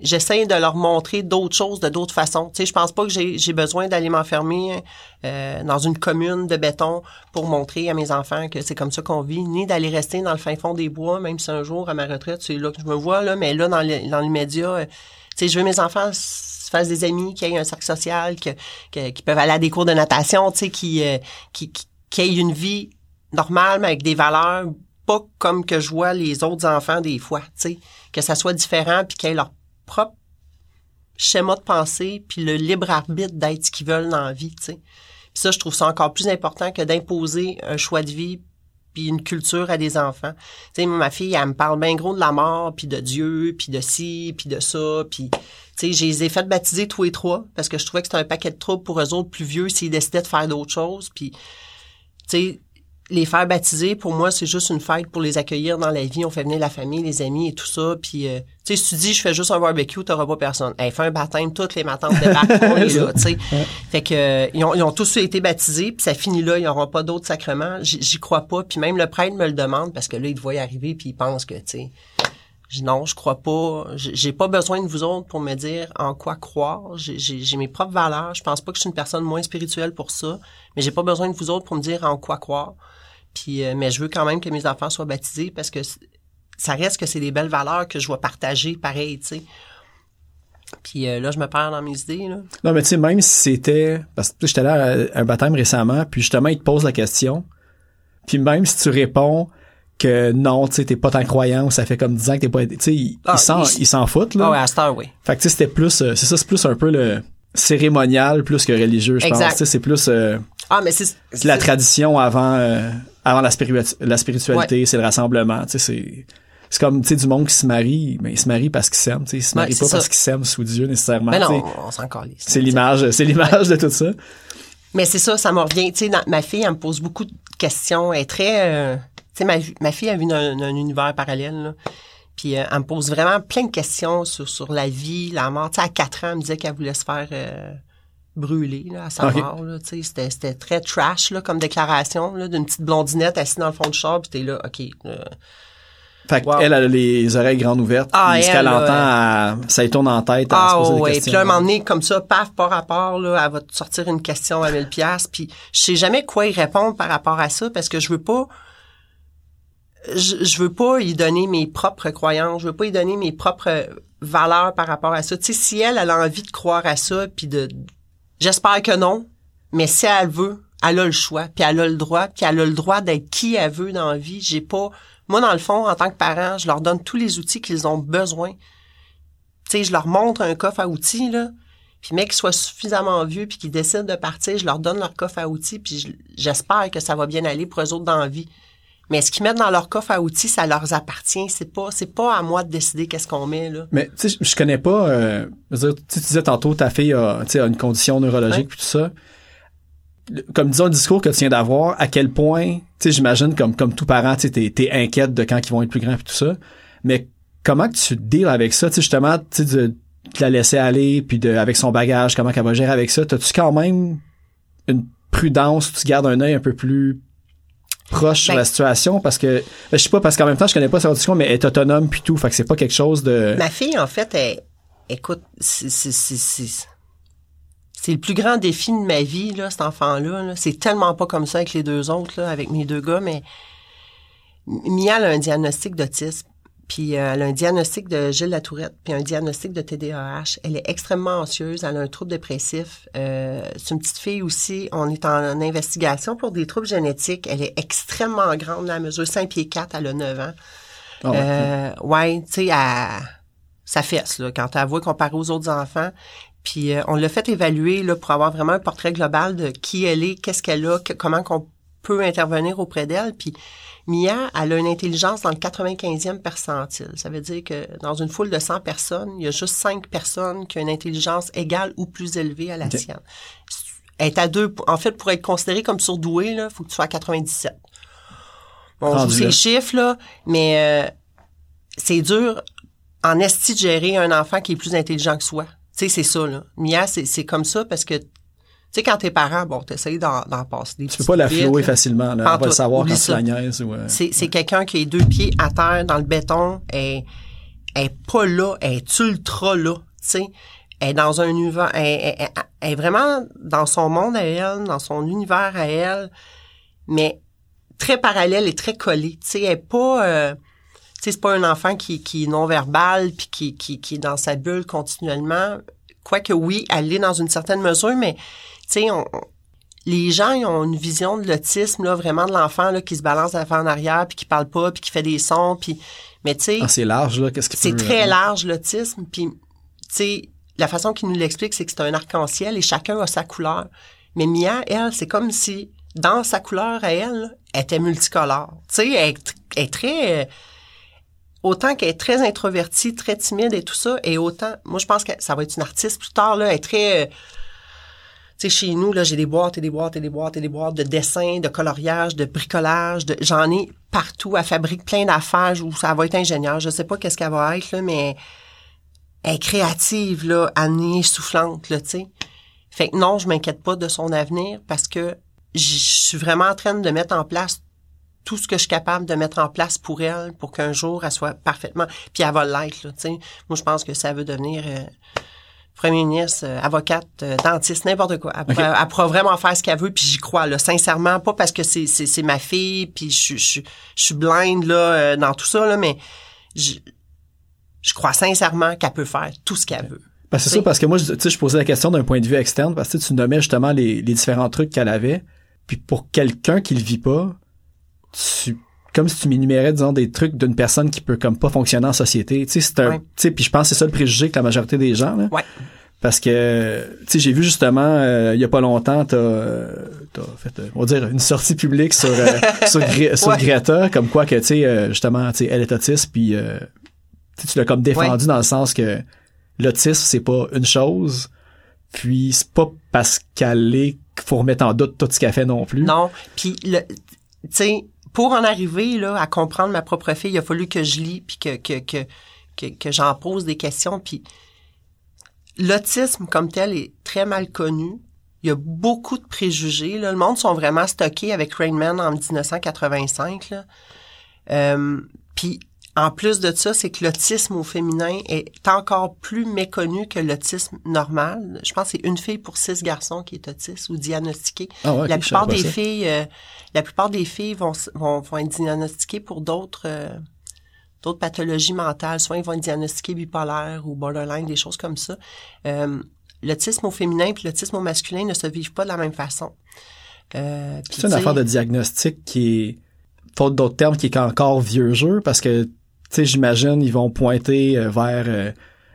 j'essaie de leur montrer d'autres choses de d'autres façons. Tu sais, je pense pas que j'ai besoin d'aller m'enfermer euh, dans une commune de béton pour montrer à mes enfants que c'est comme ça qu'on vit, ni d'aller rester dans le fin fond des bois, même si un jour à ma retraite, c'est là que je me vois là, mais là dans les dans les médias, euh, tu sais, je veux mes enfants se fassent des amis, qui aient un cercle social, que, que- qui peuvent aller à des cours de natation, tu sais, euh, qui, qui aient une vie normale, mais avec des valeurs pas comme que je vois les autres enfants des fois, tu sais, que ça soit différent puis qu'ils aient leur propre schéma de pensée puis le libre arbitre d'être ce qu'ils veulent dans la vie, tu sais. Ça, je trouve ça encore plus important que d'imposer un choix de vie puis une culture à des enfants. Tu sais, ma fille, elle me parle bien gros de la mort, puis de Dieu, puis de ci, puis de ça, puis tu sais, je fait baptiser tous les trois parce que je trouvais que c'était un paquet de troubles pour eux autres plus vieux s'ils décidaient de faire d'autres choses, puis tu sais, les faire baptiser, pour moi, c'est juste une fête pour les accueillir dans la vie. On fait venir la famille, les amis et tout ça. Puis, euh, tu sais, si tu dis, je fais juste un barbecue, t'auras pas personne. Elle fait un baptême, toutes les matantes débarquent, on est là, tu sais. Fait que, euh, ils, ont, ils ont tous été baptisés, puis ça finit là, ils n'auront pas d'autres sacrements. J'y crois pas. Puis même le prêtre me le demande, parce que là, il te voit y arriver, puis il pense que, tu sais... Non, je crois pas. J'ai pas besoin de vous autres pour me dire en quoi croire. J'ai mes propres valeurs. Je pense pas que je suis une personne moins spirituelle pour ça. Mais j'ai pas besoin de vous autres pour me dire en quoi croire. Puis, euh, mais je veux quand même que mes enfants soient baptisés parce que ça reste que c'est des belles valeurs que je vais partager pareil, tu sais. Puis euh, là, je me perds dans mes idées, là.
Non, mais tu sais, même si c'était... Parce que tu sais, j'étais là à un baptême récemment, puis justement, ils te posent la question. Puis même si tu réponds que non, tu sais, t'es pas tant croyant, ou ça fait comme 10 ans que t'es pas... Tu sais, ils
Ah,
s'en s'en foutent, là.
Ah ouais, à cette heure, oui.
Fait que tu sais, c'était plus... euh, C'est ça, c'est plus un peu le cérémonial plus que religieux, je pense.
Exact.
Tu sais, c'est plus euh,
Ah, mais c'est...
c'est la tradition avant euh, avant la, spiritu- la spiritualité, c'est le rassemblement, tu sais, c'est... C'est comme, tu sais, du monde qui se marie, mais ils se marient parce qu'ils s'aiment, tu sais, ils se
Ouais,
marient
c'est
pas
ça.
parce qu'ils s'aiment sous Dieu nécessairement,
Mais
sais.
non, on s'en.
C'est l'image, c'est l'image de tout ça.
Mais c'est ça, ça me revient. Tu sais, ma fille, elle me pose beaucoup de questions. Elle est très... euh, tu sais, ma, ma fille, vit dans un, un univers parallèle, là. Puis euh, elle me pose vraiment plein de questions sur, sur la vie, la mort. Tu sais, à 4 ans, elle me disait qu'elle voulait se faire euh, brûler là, à sa
Ok.
mort. Là, tu sais, c'était, c'était très trash là, comme déclaration là, d'une petite blondinette assise dans le fond du char. Puis t'es là, OK. euh,
Fait qu'elle
Wow.
elle a les oreilles grandes ouvertes.
Ah,
ce
elle,
qu'elle entend, elle- ça lui tourne en tête à se
Ah
poser des
ouais,
questions.
puis là, un moment donné, comme ça, paf, par rapport, là, elle va te sortir une question à 1000 pièces puis je sais jamais quoi y répondre par rapport à ça, parce que je veux pas... Je, je veux pas y donner mes propres croyances, je veux pas y donner mes propres valeurs par rapport à ça. Tu sais, si elle, elle a envie de croire à ça, puis de... J'espère que non, mais si elle veut, elle a le choix, puis elle a le droit, puis elle a le droit d'être qui elle veut dans la vie. J'ai pas... Moi, dans le fond, en tant que parent, je leur donne tous les outils qu'ils ont besoin tu sais, je leur montre un coffre à outils, là. Puis, mec, qu'ils soient suffisamment vieux puis qu'ils décident de partir, je leur donne leur coffre à outils puis je- j'espère que ça va bien aller pour eux autres dans la vie. Mais ce qu'ils mettent dans leur coffre à outils, ça leur appartient. C'est pas, c'est pas à moi de décider qu'est-ce qu'on met, là.
Mais tu sais, je- connais pas. Euh, tu sais, tu disais tantôt ta fille a, tu sais, a une condition neurologique puis tout ça. Comme disons le discours que tu viens d'avoir, à quel point, tu sais, j'imagine comme comme tout parent, tu sais, t'es, t'es inquiète de quand ils vont être plus grands puis tout ça. Mais comment que tu deals avec ça, tu sais, justement, tu sais, de te la laisser aller puis de avec son bagage, comment qu'elle va gérer avec ça? T'as-tu quand même une prudence, tu gardes un œil un peu plus proche sur
Ben-
la situation parce que ben, je sais pas parce qu'en même temps je connais pas sa condition mais elle est autonome puis tout fait que c'est pas quelque chose de
Ma fille, en fait, elle, écoute, c'est, c'est, le plus grand défi de ma vie, là, cet enfant-là. là. C'est tellement pas comme ça avec les deux autres, là, avec mes deux gars, mais Mia a un diagnostic d'autisme, puis euh, elle a un diagnostic de Gilles Latourette, puis un diagnostic de TDAH. Elle est extrêmement anxieuse, elle a un trouble dépressif. Euh, c'est une petite fille aussi. On est en, investigation pour des troubles génétiques. Elle est extrêmement grande, là, elle mesure 5 pieds 4, elle a 9 ans.
Ouais.
Euh, ouais, tu sais, ça fesse, là, quand elle voit comparé aux autres enfants. Puis euh, on l'a fait évaluer là, pour avoir vraiment un portrait global de qui elle est, qu'est-ce qu'elle a, que- comment qu'on peut intervenir auprès d'elle. Puis Mia, elle a une intelligence dans le 95e percentile. Ça veut dire que dans une foule de 100 personnes, il y a juste 5 personnes qui ont une intelligence égale ou plus élevée à la sienne. Elle est à deux. En fait, pour être considérée comme surdouée, il faut que tu sois à 97. Bon, on joue ces chiffres, là, mais euh, c'est dur en esti de gérer un enfant qui est plus intelligent que soi. Tu sais, c'est ça, là. Mia, c'est, c'est comme ça parce que, tu sais, quand t'es parent, bon, t'essayes d'en, d'en passer des
tu peux pas la flouer facilement là. On va le savoir quand tu la niaises ou euh,
C'est, c'est quelqu'un qui est deux pieds à terre dans le béton, et elle est pas là, elle est ultra là, tu sais. Elle est dans un univers, elle, elle- elle- elle est vraiment dans son monde à elle, dans son univers à elle, mais très parallèle et très collée. Tu sais, elle est pas, euh, tu sais, c'est pas un enfant qui, qui est non-verbal puis qui, qui, qui est dans sa bulle continuellement. Quoique oui, elle est dans une certaine mesure, mais tu sais, on, les gens ils ont une vision de l'autisme là, vraiment de l'enfant là qui se balance d'avant en arrière puis qui parle pas puis qui fait des sons puis mais tu sais,
ah, c'est large là, qu'est-ce qui
c'est très large l'autisme puis tu sais la façon qu'il nous l'explique c'est que c'est un arc-en-ciel et chacun a sa couleur. Mais Mia elle c'est comme si dans sa couleur à elle elle était multicolore. Tu sais elle, est tr- elle est très autant qu'elle est très introvertie très timide et tout ça et autant moi je pense que ça va être une artiste plus tard là elle est très sais, chez nous, là, j'ai des boîtes et des boîtes et des boîtes et des boîtes de dessins, de coloriage, de bricolage, de, j'en ai partout. Elle fabrique plein d'affaires où ça va être ingénieur. Je sais pas qu'est-ce qu'elle va être, là, mais elle est créative, là, est soufflante, là, tu sais. Fait que non, je m'inquiète pas de son avenir parce que je suis vraiment en train de mettre en place tout ce que je suis capable de mettre en place pour elle, pour qu'un jour, elle soit parfaitement... Puis elle va l'être, là, tu sais. Moi, je pense que ça veut devenir... euh, premier ministre, euh, avocate, euh, dentiste, n'importe quoi. Elle, elle pourra vraiment faire ce qu'elle veut, puis j'y crois, là, sincèrement, pas parce que c'est, c'est, c'est ma fille, puis je, je, je suis blind là, euh, dans tout ça, là, mais je, je crois sincèrement qu'elle peut faire tout ce qu'elle veut.
Ben, c'est
sais.
ça, parce que moi, tu sais, je posais la question d'un point de vue externe, parce que tu nommais justement les, les différents trucs qu'elle avait. Puis pour quelqu'un qui le vit pas, tu, comme si tu m'énumérais, disons, des trucs d'une personne qui peut comme pas fonctionner en société. Tu sais, c'est un,
Ouais.
tu sais, puis je pense que c'est ça le préjugé que la majorité des gens, là.
Ouais.
Parce que, tu sais, j'ai vu justement, euh, il y a pas longtemps, t'as, t'as fait, euh, on va dire, une sortie publique sur, euh, sur, Gre- sur
Ouais.
Greta, comme quoi que, tu sais, euh, justement, tu sais, elle est autiste, puis euh, tu l'as comme défendu dans le sens que l'autisme, c'est pas une chose, puis c'est pas parce qu'elle est qu'il faut remettre en doute tout ce qu'elle fait non plus.
Non, puis le, tu sais, pour en arriver là à comprendre ma propre fille, il a fallu que je lis puis que que que que, que j'en pose des questions puis l'autisme comme tel est très mal connu. Il y a beaucoup de préjugés. Là. Le monde sont vraiment stockés avec Rain Man en 1985. Là. Euh, puis en plus de ça, c'est que l'autisme au féminin est encore plus méconnu que l'autisme normal. Je pense que c'est une fille pour six garçons qui est autiste ou diagnostiquée.
Ah ouais,
la plupart des
ça.
filles, euh, la plupart des filles vont, vont, vont être diagnostiquées pour d'autres euh, d'autres pathologies mentales. Soit ils vont être diagnostiqués bipolaires ou borderline, des choses comme ça. Euh, l'autisme au féminin puis l'autisme au masculin ne se vivent pas de la même façon. Euh,
C'est une affaire de diagnostic qui est, faute d'autres termes, qui est encore vieux jeu, parce que, sais, j'imagine, ils vont pointer euh, vers euh,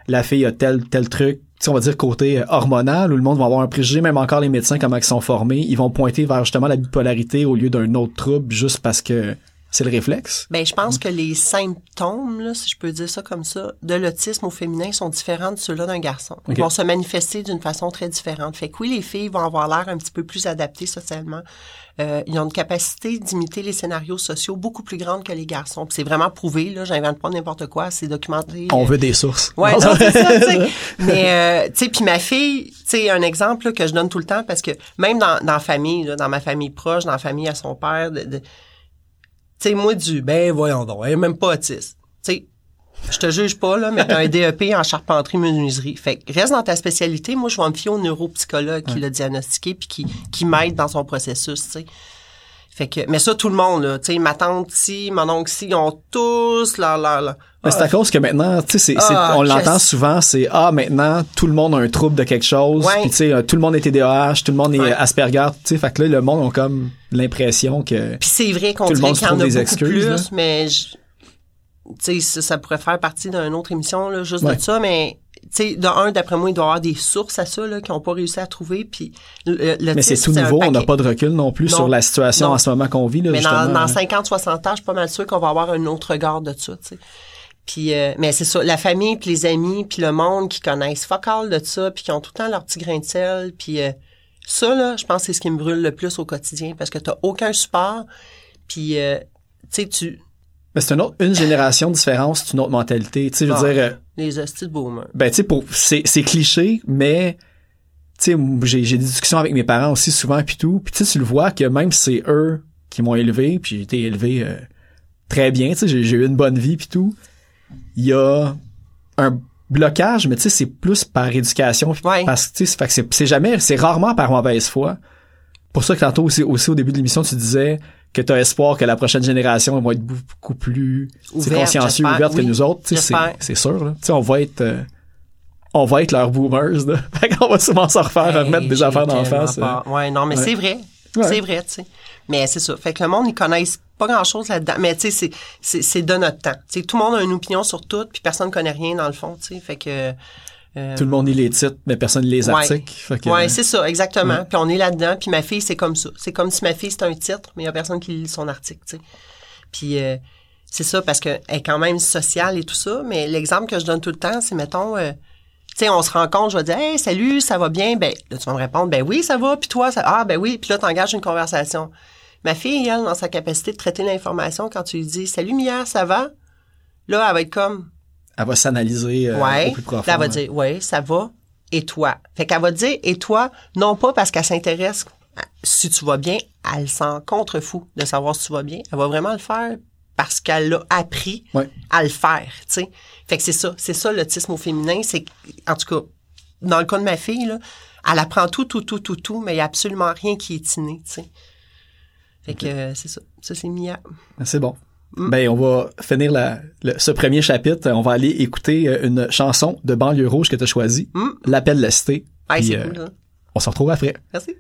la fille a tel, tel truc, on va dire côté euh, hormonal, où le monde va avoir un préjugé, même encore les médecins, comment ils sont formés, ils vont pointer vers justement la bipolarité au lieu d'un autre trouble, juste parce que C'est le réflexe?
Ben, je pense que les symptômes, là, si je peux dire ça comme ça, de l'autisme au féminin sont différents de ceux-là d'un garçon. Ils vont se manifester d'une façon très différente. Fait que oui, les filles vont avoir l'air un petit peu plus adaptées socialement. Euh, ils ont une capacité d'imiter les scénarios sociaux beaucoup plus grande que les garçons. Puis c'est vraiment prouvé, là, j'invente pas n'importe quoi, c'est documenté.
On
Euh,
veut des sources.
Ouais, non, c'est ça. Mais, euh, tu sais, puis ma fille, tu sais, un exemple là, que je donne tout le temps, parce que même dans, dans la famille, là, dans ma famille proche, dans la famille à son père, de, de- tu sais, moi, du, ben, voyons donc, elle est même pas autiste. Tu sais, je te juge pas, là, mais t'as un DEP en charpenterie menuiserie. Fait que reste dans ta spécialité. Moi, je vais me fier au neuropsychologue qui l'a diagnostiqué puis qui, qui m'aide dans son processus, tu sais. Fait que, mais ça, tout le monde, là, tu sais, ma tante ici, mon oncle ici, ils ont tous leur, leur, leur-
Mais c'est à cause que maintenant, tu sais,
Ah,
on l'entend souvent, c'est ah maintenant tout le monde a un trouble de quelque chose,
Ouais.
puis tu sais euh, tout le monde est TDAH, tout le monde est
Ouais.
Asperger, tu sais, fait que là le monde a comme l'impression que
Puis c'est vrai qu'on
Tout le
dirait
monde
qu'il y en a
des
beaucoup
excuses,
plus,
là.
mais je- tu sais, ça, ça pourrait faire partie d'une autre émission, là, juste
Ouais.
de ça, mais sais, de un, d'après moi, il doit y avoir des sources à ça, là, qui n'ont pas réussi à trouver, puis le, le
mais c'est tout nouveau, on n'a pas de recul non plus
Non.
sur la situation
Non.
en ce moment qu'on vit là
Mais dans,
justement.
dans
hein.
50-60 ans, je suis pas mal sûre qu'on va avoir un autre regard de ça, tu sais. Puis, euh, mais c'est ça, la famille, puis les amis, puis le monde qui connaissent fuck all de ça, puis qui ont tout le temps leur petit grain de sel, puis euh, ça, là, je pense que c'est ce qui me brûle le plus au quotidien, parce que t'as aucun support, puis, euh, tu sais, tu...
Mais c'est une autre une génération de différence, c'est une autre mentalité, tu sais je veux
Ah.
dire euh,
Les hosties de boomers.
ben tu sais pour c'est c'est cliché mais tu sais j'ai j'ai des discussions avec mes parents aussi souvent puis tout puis tu sais tu le vois que même si c'est eux qui m'ont élevé puis j'ai été élevé euh, très bien tu sais j'ai j'ai eu une bonne vie puis tout il y a un blocage mais tu sais c'est plus par éducation
Ouais.
parce que tu sais c'est c'est jamais c'est rarement par mauvaise foi pour ça que tantôt aussi, aussi au début de l'émission tu disais que tu as espoir que la prochaine génération va être beaucoup plus
Ouverte,
consciencieux ouverte que nous autres c'est sûr là. On va être euh, on va être leurs boomers là. qu'on va souvent se refaire
Hey,
remettre des affaires d'en face euh.
Ouais, non, mais
Ouais.
c'est vrai.
Ouais.
C'est vrai, tu sais. Mais c'est ça. Fait que le monde, ils connaissent pas grand-chose là-dedans. Mais tu sais, c'est- de notre temps. Tout le monde a une opinion sur tout, puis personne connaît rien dans le fond, tu sais. Fait que... euh,
tout le monde lit les titres mais personne lit les articles que,
Ouais, c'est ça, exactement.
Ouais.
Puis on est là-dedans, puis ma fille, c'est comme ça. C'est comme si ma fille, c'était un titre, mais il y a personne qui lit son article, tu sais. Puis euh, c'est ça, parce qu'elle est quand même sociale et tout ça, mais l'exemple que je donne tout le temps, c'est, mettons, euh, tu sais, on se rencontre, je vais dire, hey, salut, ça va bien? Ben, là, tu vas me répondre, ben oui, ça va, puis toi, ça, ah, ben oui, puis là, t'engages une conversation. Ma fille, elle, dans sa capacité de traiter l'information, quand tu lui dis, salut, Mia, ça va? Là, elle va être comme,
elle va s'analyser euh,
Ouais.
au plus profond
elle va dire, ouais, ça va. Et toi? Fait qu'elle va dire, et toi? Non pas parce qu'elle s'intéresse si tu vas bien, elle s'en contrefou de savoir si tu vas bien. Elle va vraiment le faire parce qu'elle a appris
Ouais.
à le faire, tu sais. Fait que c'est ça. C'est ça, l'autisme au féminin. C'est, en tout cas, dans le cas de ma fille, là, elle apprend tout, tout, tout, tout, tout, mais il n'y a absolument rien qui est inné, tu sais. Fait que euh, c'est ça. Ça, c'est Mia.
c'est bon. Ben on va finir la, le- ce premier chapitre on va aller écouter euh, une chanson de banlieue rouge que tu as choisie
Mm.
l'appel de la cité Puis, euh,
cool, là.
on se retrouve après
Merci.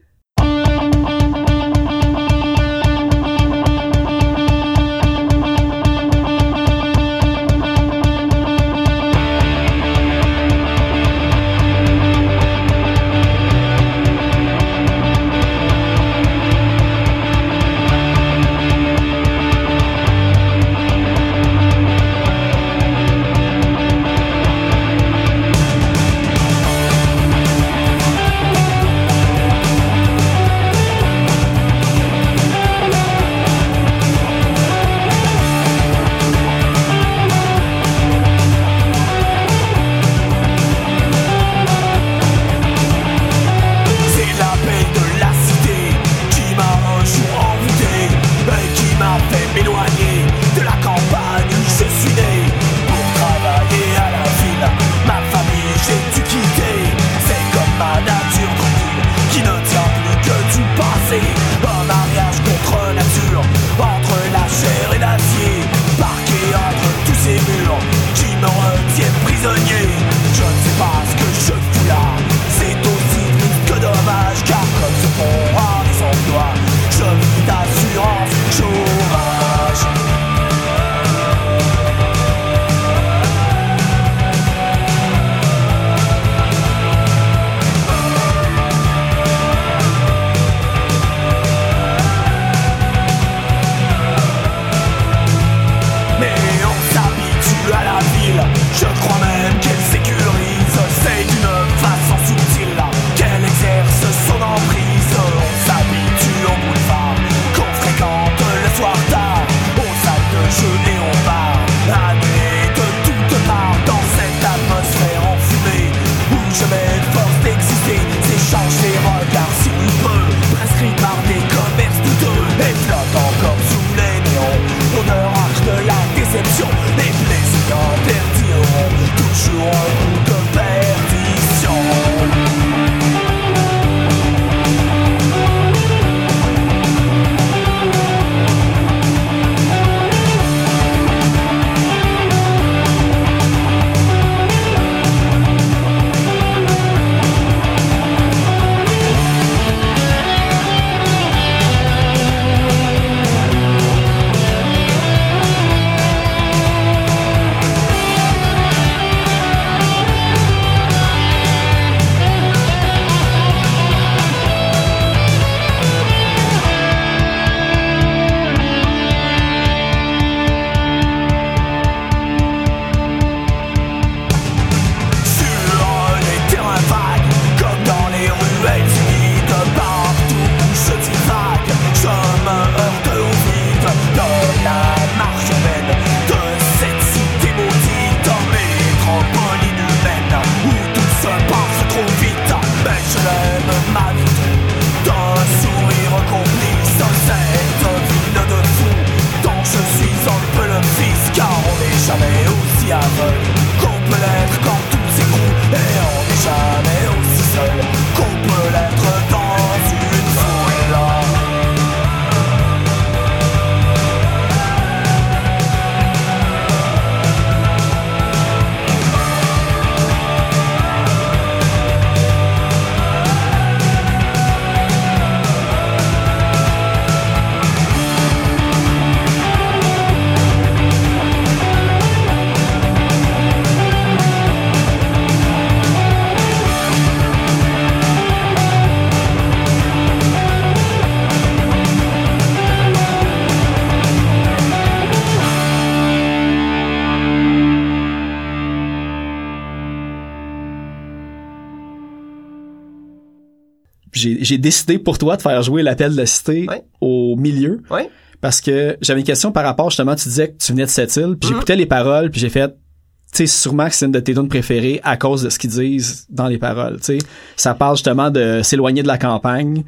J'ai décidé pour toi de faire jouer l'appel de la cité au milieu
Ouais.
parce que j'avais une question par rapport justement tu disais que tu venais de cette île puis
Mhm.
j'écoutais les paroles puis j'ai fait tu sais sûrement que c'est une de tes tunes préférées à cause de ce qu'ils disent dans les paroles tu sais ça parle justement de s'éloigner de la campagne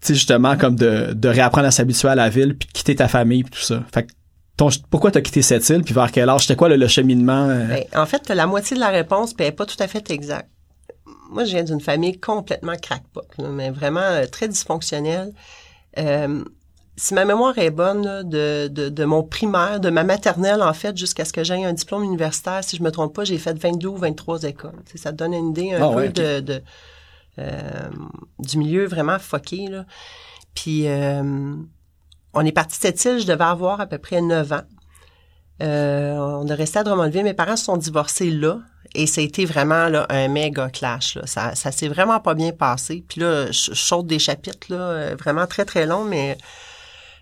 tu sais justement comme de de réapprendre à s'habituer à la ville puis de quitter ta famille puis tout ça fait que ton, pourquoi t'as quitté cette île puis vers quel âge? C'était quoi le, le cheminement euh?
Ben, en fait, la moitié de la réponse, puis elle est pas tout à fait exacte. Moi, je viens d'une famille complètement crackpot, là, mais vraiment euh, très dysfonctionnelle. Euh, si ma mémoire est bonne, là, de, de, de mon primaire, de ma maternelle, en fait, jusqu'à ce que j'aie un diplôme universitaire, si je me trompe pas, j'ai fait 22 ou 23 écoles. Ça te donne une idée un
Ah
peu
ouais, ok.
de, de euh, du milieu vraiment foqué. Là. Puis, euh, on est parti de cette île, je devais avoir à peu près 9 ans. Euh, on est resté à Drummondville. Mes parents se sont divorcés là. Et ça a été vraiment un méga clash. Ça, ça s'est vraiment pas bien passé. Puis là, je saute des chapitres là, euh, vraiment très, très longs, mais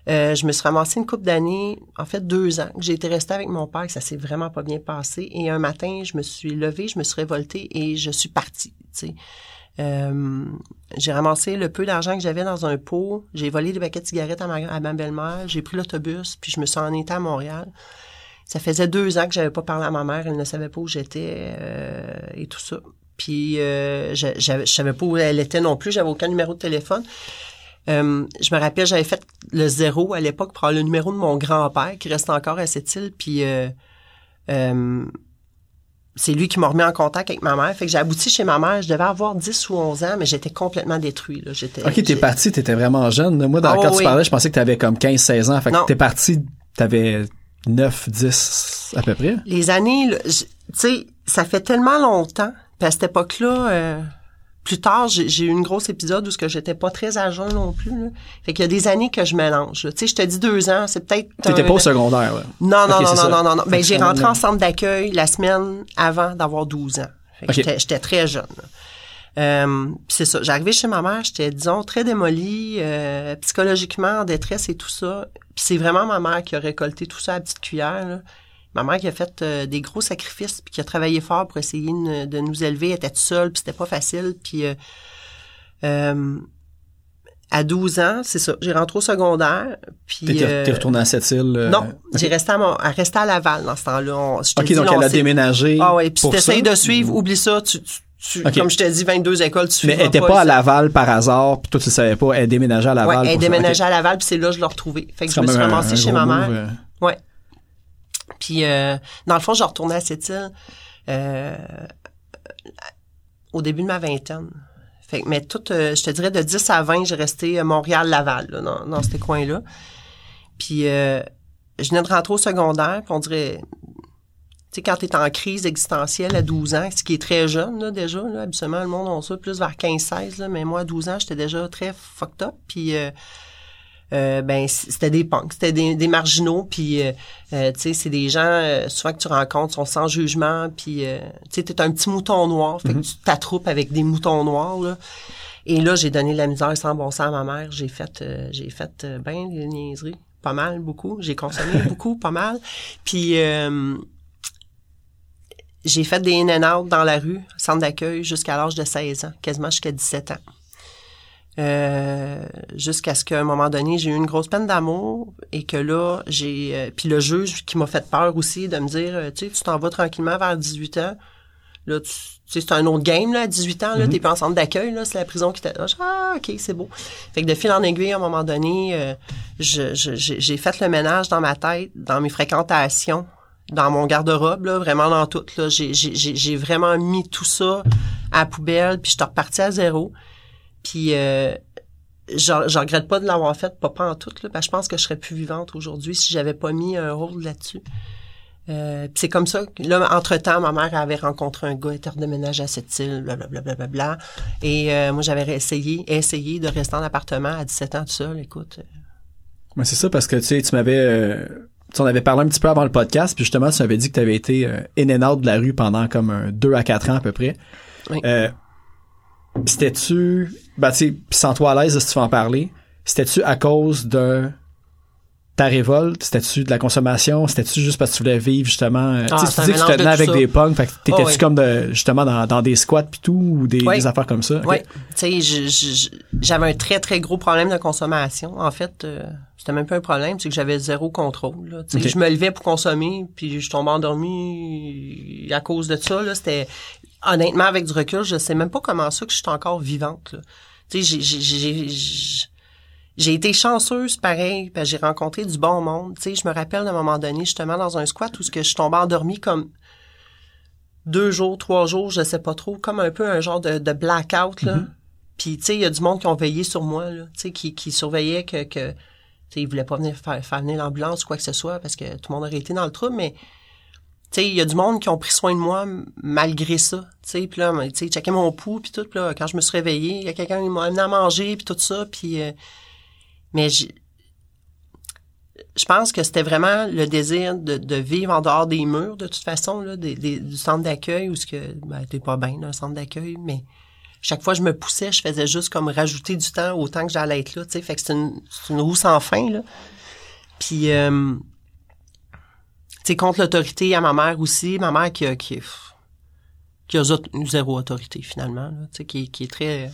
euh, je me suis ramassée une couple d'années, en fait deux ans, que j'ai été restée avec mon père, que ça s'est vraiment pas bien passé. Et un matin, je me suis levée, je me suis révoltée et je suis partie. Euh, j'ai ramassé le peu d'argent que j'avais dans un pot. J'ai volé des paquets de cigarettes à ma, à ma belle-mère. J'ai pris l'autobus, puis je me suis en été à Montréal. Ça faisait deux ans que j'avais pas parlé à ma mère. Elle ne savait pas où j'étais euh, et tout ça. Puis euh, je, je, je savais pas où elle était non plus. J'avais aucun numéro de téléphone. Euh, je me rappelle, j'avais fait le zéro à l'époque pour avoir le numéro de mon grand-père qui reste encore à cette île. Puis euh, euh, c'est lui qui m'a remis en contact avec ma mère. Fait que j'ai abouti chez ma mère. Je devais avoir 10 ou 11 ans, mais j'étais complètement détruit. Là. J'étais,
Ok, t'es parti, t'étais vraiment jeune. Moi, dans,
Ah,
quand
oui,
tu parlais, je pensais que t'avais comme 15-16 ans. Fait que t'es parti, t'avais 9, 10 à peu près.
les années, tu sais, ça fait tellement longtemps. Puis à cette époque-là, euh, plus tard, j'ai eu une grosse épisode où ce que j'étais pas très à jeun non plus. Là. Fait qu'il y a des années que je mélange. Tu sais, je te dis deux ans, c'est peut-être.
T'étais
un-
pas au secondaire, là.
Non, non, non, non, non, non, non. Ben, j'ai rentré en centre d'accueil la semaine avant d'avoir 12 ans. Fait que
Ok.
j'étais- j'étais très jeune. là. Euh, puis c'est ça. J'arrivais chez ma mère, j'étais, disons, très démolie, euh, psychologiquement en détresse et tout ça. Puis c'est vraiment ma mère qui a récolté tout ça à la petite cuillère. là. Ma mère qui a fait euh, des gros sacrifices, puis qui a travaillé fort pour essayer de, de nous élever. Elle était toute seule, puis c'était pas facile. Puis euh, euh, à 12 ans, c'est ça. J'ai rentré au secondaire. Puis
T'es
euh,
t'es retourné à cette île. euh,
non, j'ai resté à, mon, à rester à Laval dans ce temps-là. On- je te
Ok, donc
là,
elle a déménagé.
Ah ouais, puis si t'essayes de suivre, oublie ça. Tu, tu, tu-. Comme je t'ai dit, 22 écoles, tu
Mais elle était pas à. Laval par hasard, puis toi tu le savais pas, elle déménageait à Laval.
Ouais, elle déménageait à Laval, puis c'est là que je l'ai retrouvée. Fait que je me suis ramassée chez ma mère.
euh.
Ouais. Puis, euh, dans le fond, je retournais à cette île euh, au début de ma vingtaine. Fait que, mais tout, euh, je te dirais, de 10 à 20, j'ai resté à Montréal-Laval, là, dans, dans ces coins-là. Puis, euh, je venais de rentrer au secondaire, puis on dirait... Tu sais, quand t'es en crise existentielle à 12 ans, ce qui est très jeune, là, déjà, là, habituellement, le monde on ça plus vers 15-16, là, mais moi, à 12 ans, j'étais déjà très fucked up, puis... euh, euh, ben c'était des punks, c'était des, des marginaux, puis euh, euh, tu sais c'est des gens euh, souvent que tu rencontres sont sans jugement, puis euh, tu sais t'es un petit mouton noir, fait que tu t'attroupes avec des moutons noirs là. Et là j'ai donné de la misère sans bon sens à ma mère, j'ai fait euh, j'ai fait ben des niaiseries, pas mal beaucoup, j'ai consommé beaucoup, pas mal, puis euh, j'ai fait des in and out dans la rue, centre d'accueil jusqu'à l'âge de 16 ans, quasiment jusqu'à 17 ans. Euh, jusqu'à ce qu'à un moment donné, j'ai eu une grosse peine d'amour et que là, j'ai... euh, puis le juge qui m'a fait peur aussi de me dire, euh, tu sais, tu t'en vas tranquillement vers 18 ans. Là, tu c'est un autre game, là, à 18 ans, là, t'es pas en centre d'accueil, là, c'est la prison qui t'a... Ah, OK, c'est beau. Fait que de fil en aiguille, à un moment donné, euh, je- je- j'ai fait le ménage dans ma tête, dans mes fréquentations, dans mon garde-robe, là, vraiment dans tout, là. J'ai- J'ai j'ai- vraiment mis tout ça à la poubelle, puis je suis reparti à zéro. Puis euh, je, regrette pas de l'avoir fait, pas, pas en tout, là, que je pense que je serais plus vivante aujourd'hui si j'avais pas mis un rôle là-dessus. Euh, puis c'est comme ça là, entre-temps, ma mère avait rencontré un gars, était redéménagé à cette île, blablabla, bla, bla, bla, et euh, moi, j'avais essayé, essayé de rester en appartement à 17 ans tout seul, écoute.
Ouais, c'est ça parce que tu sais, tu m'avais euh, tu on avait parlé un petit peu avant le podcast, puis justement, tu m'avais dit que tu avais été euh, in and out de la rue pendant comme un 2 à 4 ans à peu près.
Oui.
Euh, c'était-tu ben tu sans toi à l'aise si tu veux en parler, c'était-tu à cause d'un ta révolte, c'était-tu de la consommation? C'était-tu juste parce que tu voulais vivre, justement? euh,
Ah,
tu tu dis que tu te
de
tenais avec
ça.
des punks, fait que t'étais-tu
Oh, oui.
comme de, justement dans, dans des squats pis tout, ou des,
Oui.
des affaires comme ça?
Oui, tu sais, j'avais un très très gros problème de consommation. En fait, euh, c'était même pas un problème, c'est que j'avais zéro contrôle. là. Tu sais,
Ok.
Je me levais pour consommer, puis je tombais endormi à cause de ça. Là, c'était honnêtement avec du recul, je sais même pas comment ça que je suis encore vivante. Là. Tu sais, j'ai- j'ai- j'ai j'ai- j'ai été chanceuse, pareil, j'ai rencontré du bon monde. Tu sais, je me rappelle d'un moment donné, justement, dans un squat où ce que je tombais endormi comme deux jours, trois jours, je sais pas trop, comme un peu un genre de, de blackout, là. Puis, tu sais, il y a du monde qui ont veillé sur moi, là, tu sais, qui, qui surveillait que, que tu sais, ils voulaient pas venir faire, faire venir l'ambulance ou quoi que ce soit parce que tout le monde aurait été dans le trouble, mais il y a du monde qui ont pris soin de moi malgré ça, puis là, tu sais, checker mon pouls puis tout, là, quand je me suis réveillée, il y a quelqu'un qui m'a amené à manger puis tout ça, puis euh, mais je pense que c'était vraiment le désir de, de vivre en dehors des murs, de toute façon, là, des, des- du centre d'accueil, où ce que, ben, t'es pas bien, un centre d'accueil, mais chaque fois que je me poussais, je faisais juste comme rajouter du temps au temps que j'allais être là, tu sais, fait que c'est une, c'est une roue sans fin, là. Puis, euh, tu sais, contre l'autorité à ma mère aussi, ma mère qui a, qui, qui a zéro autorité, finalement, tu sais, qui, qui est très...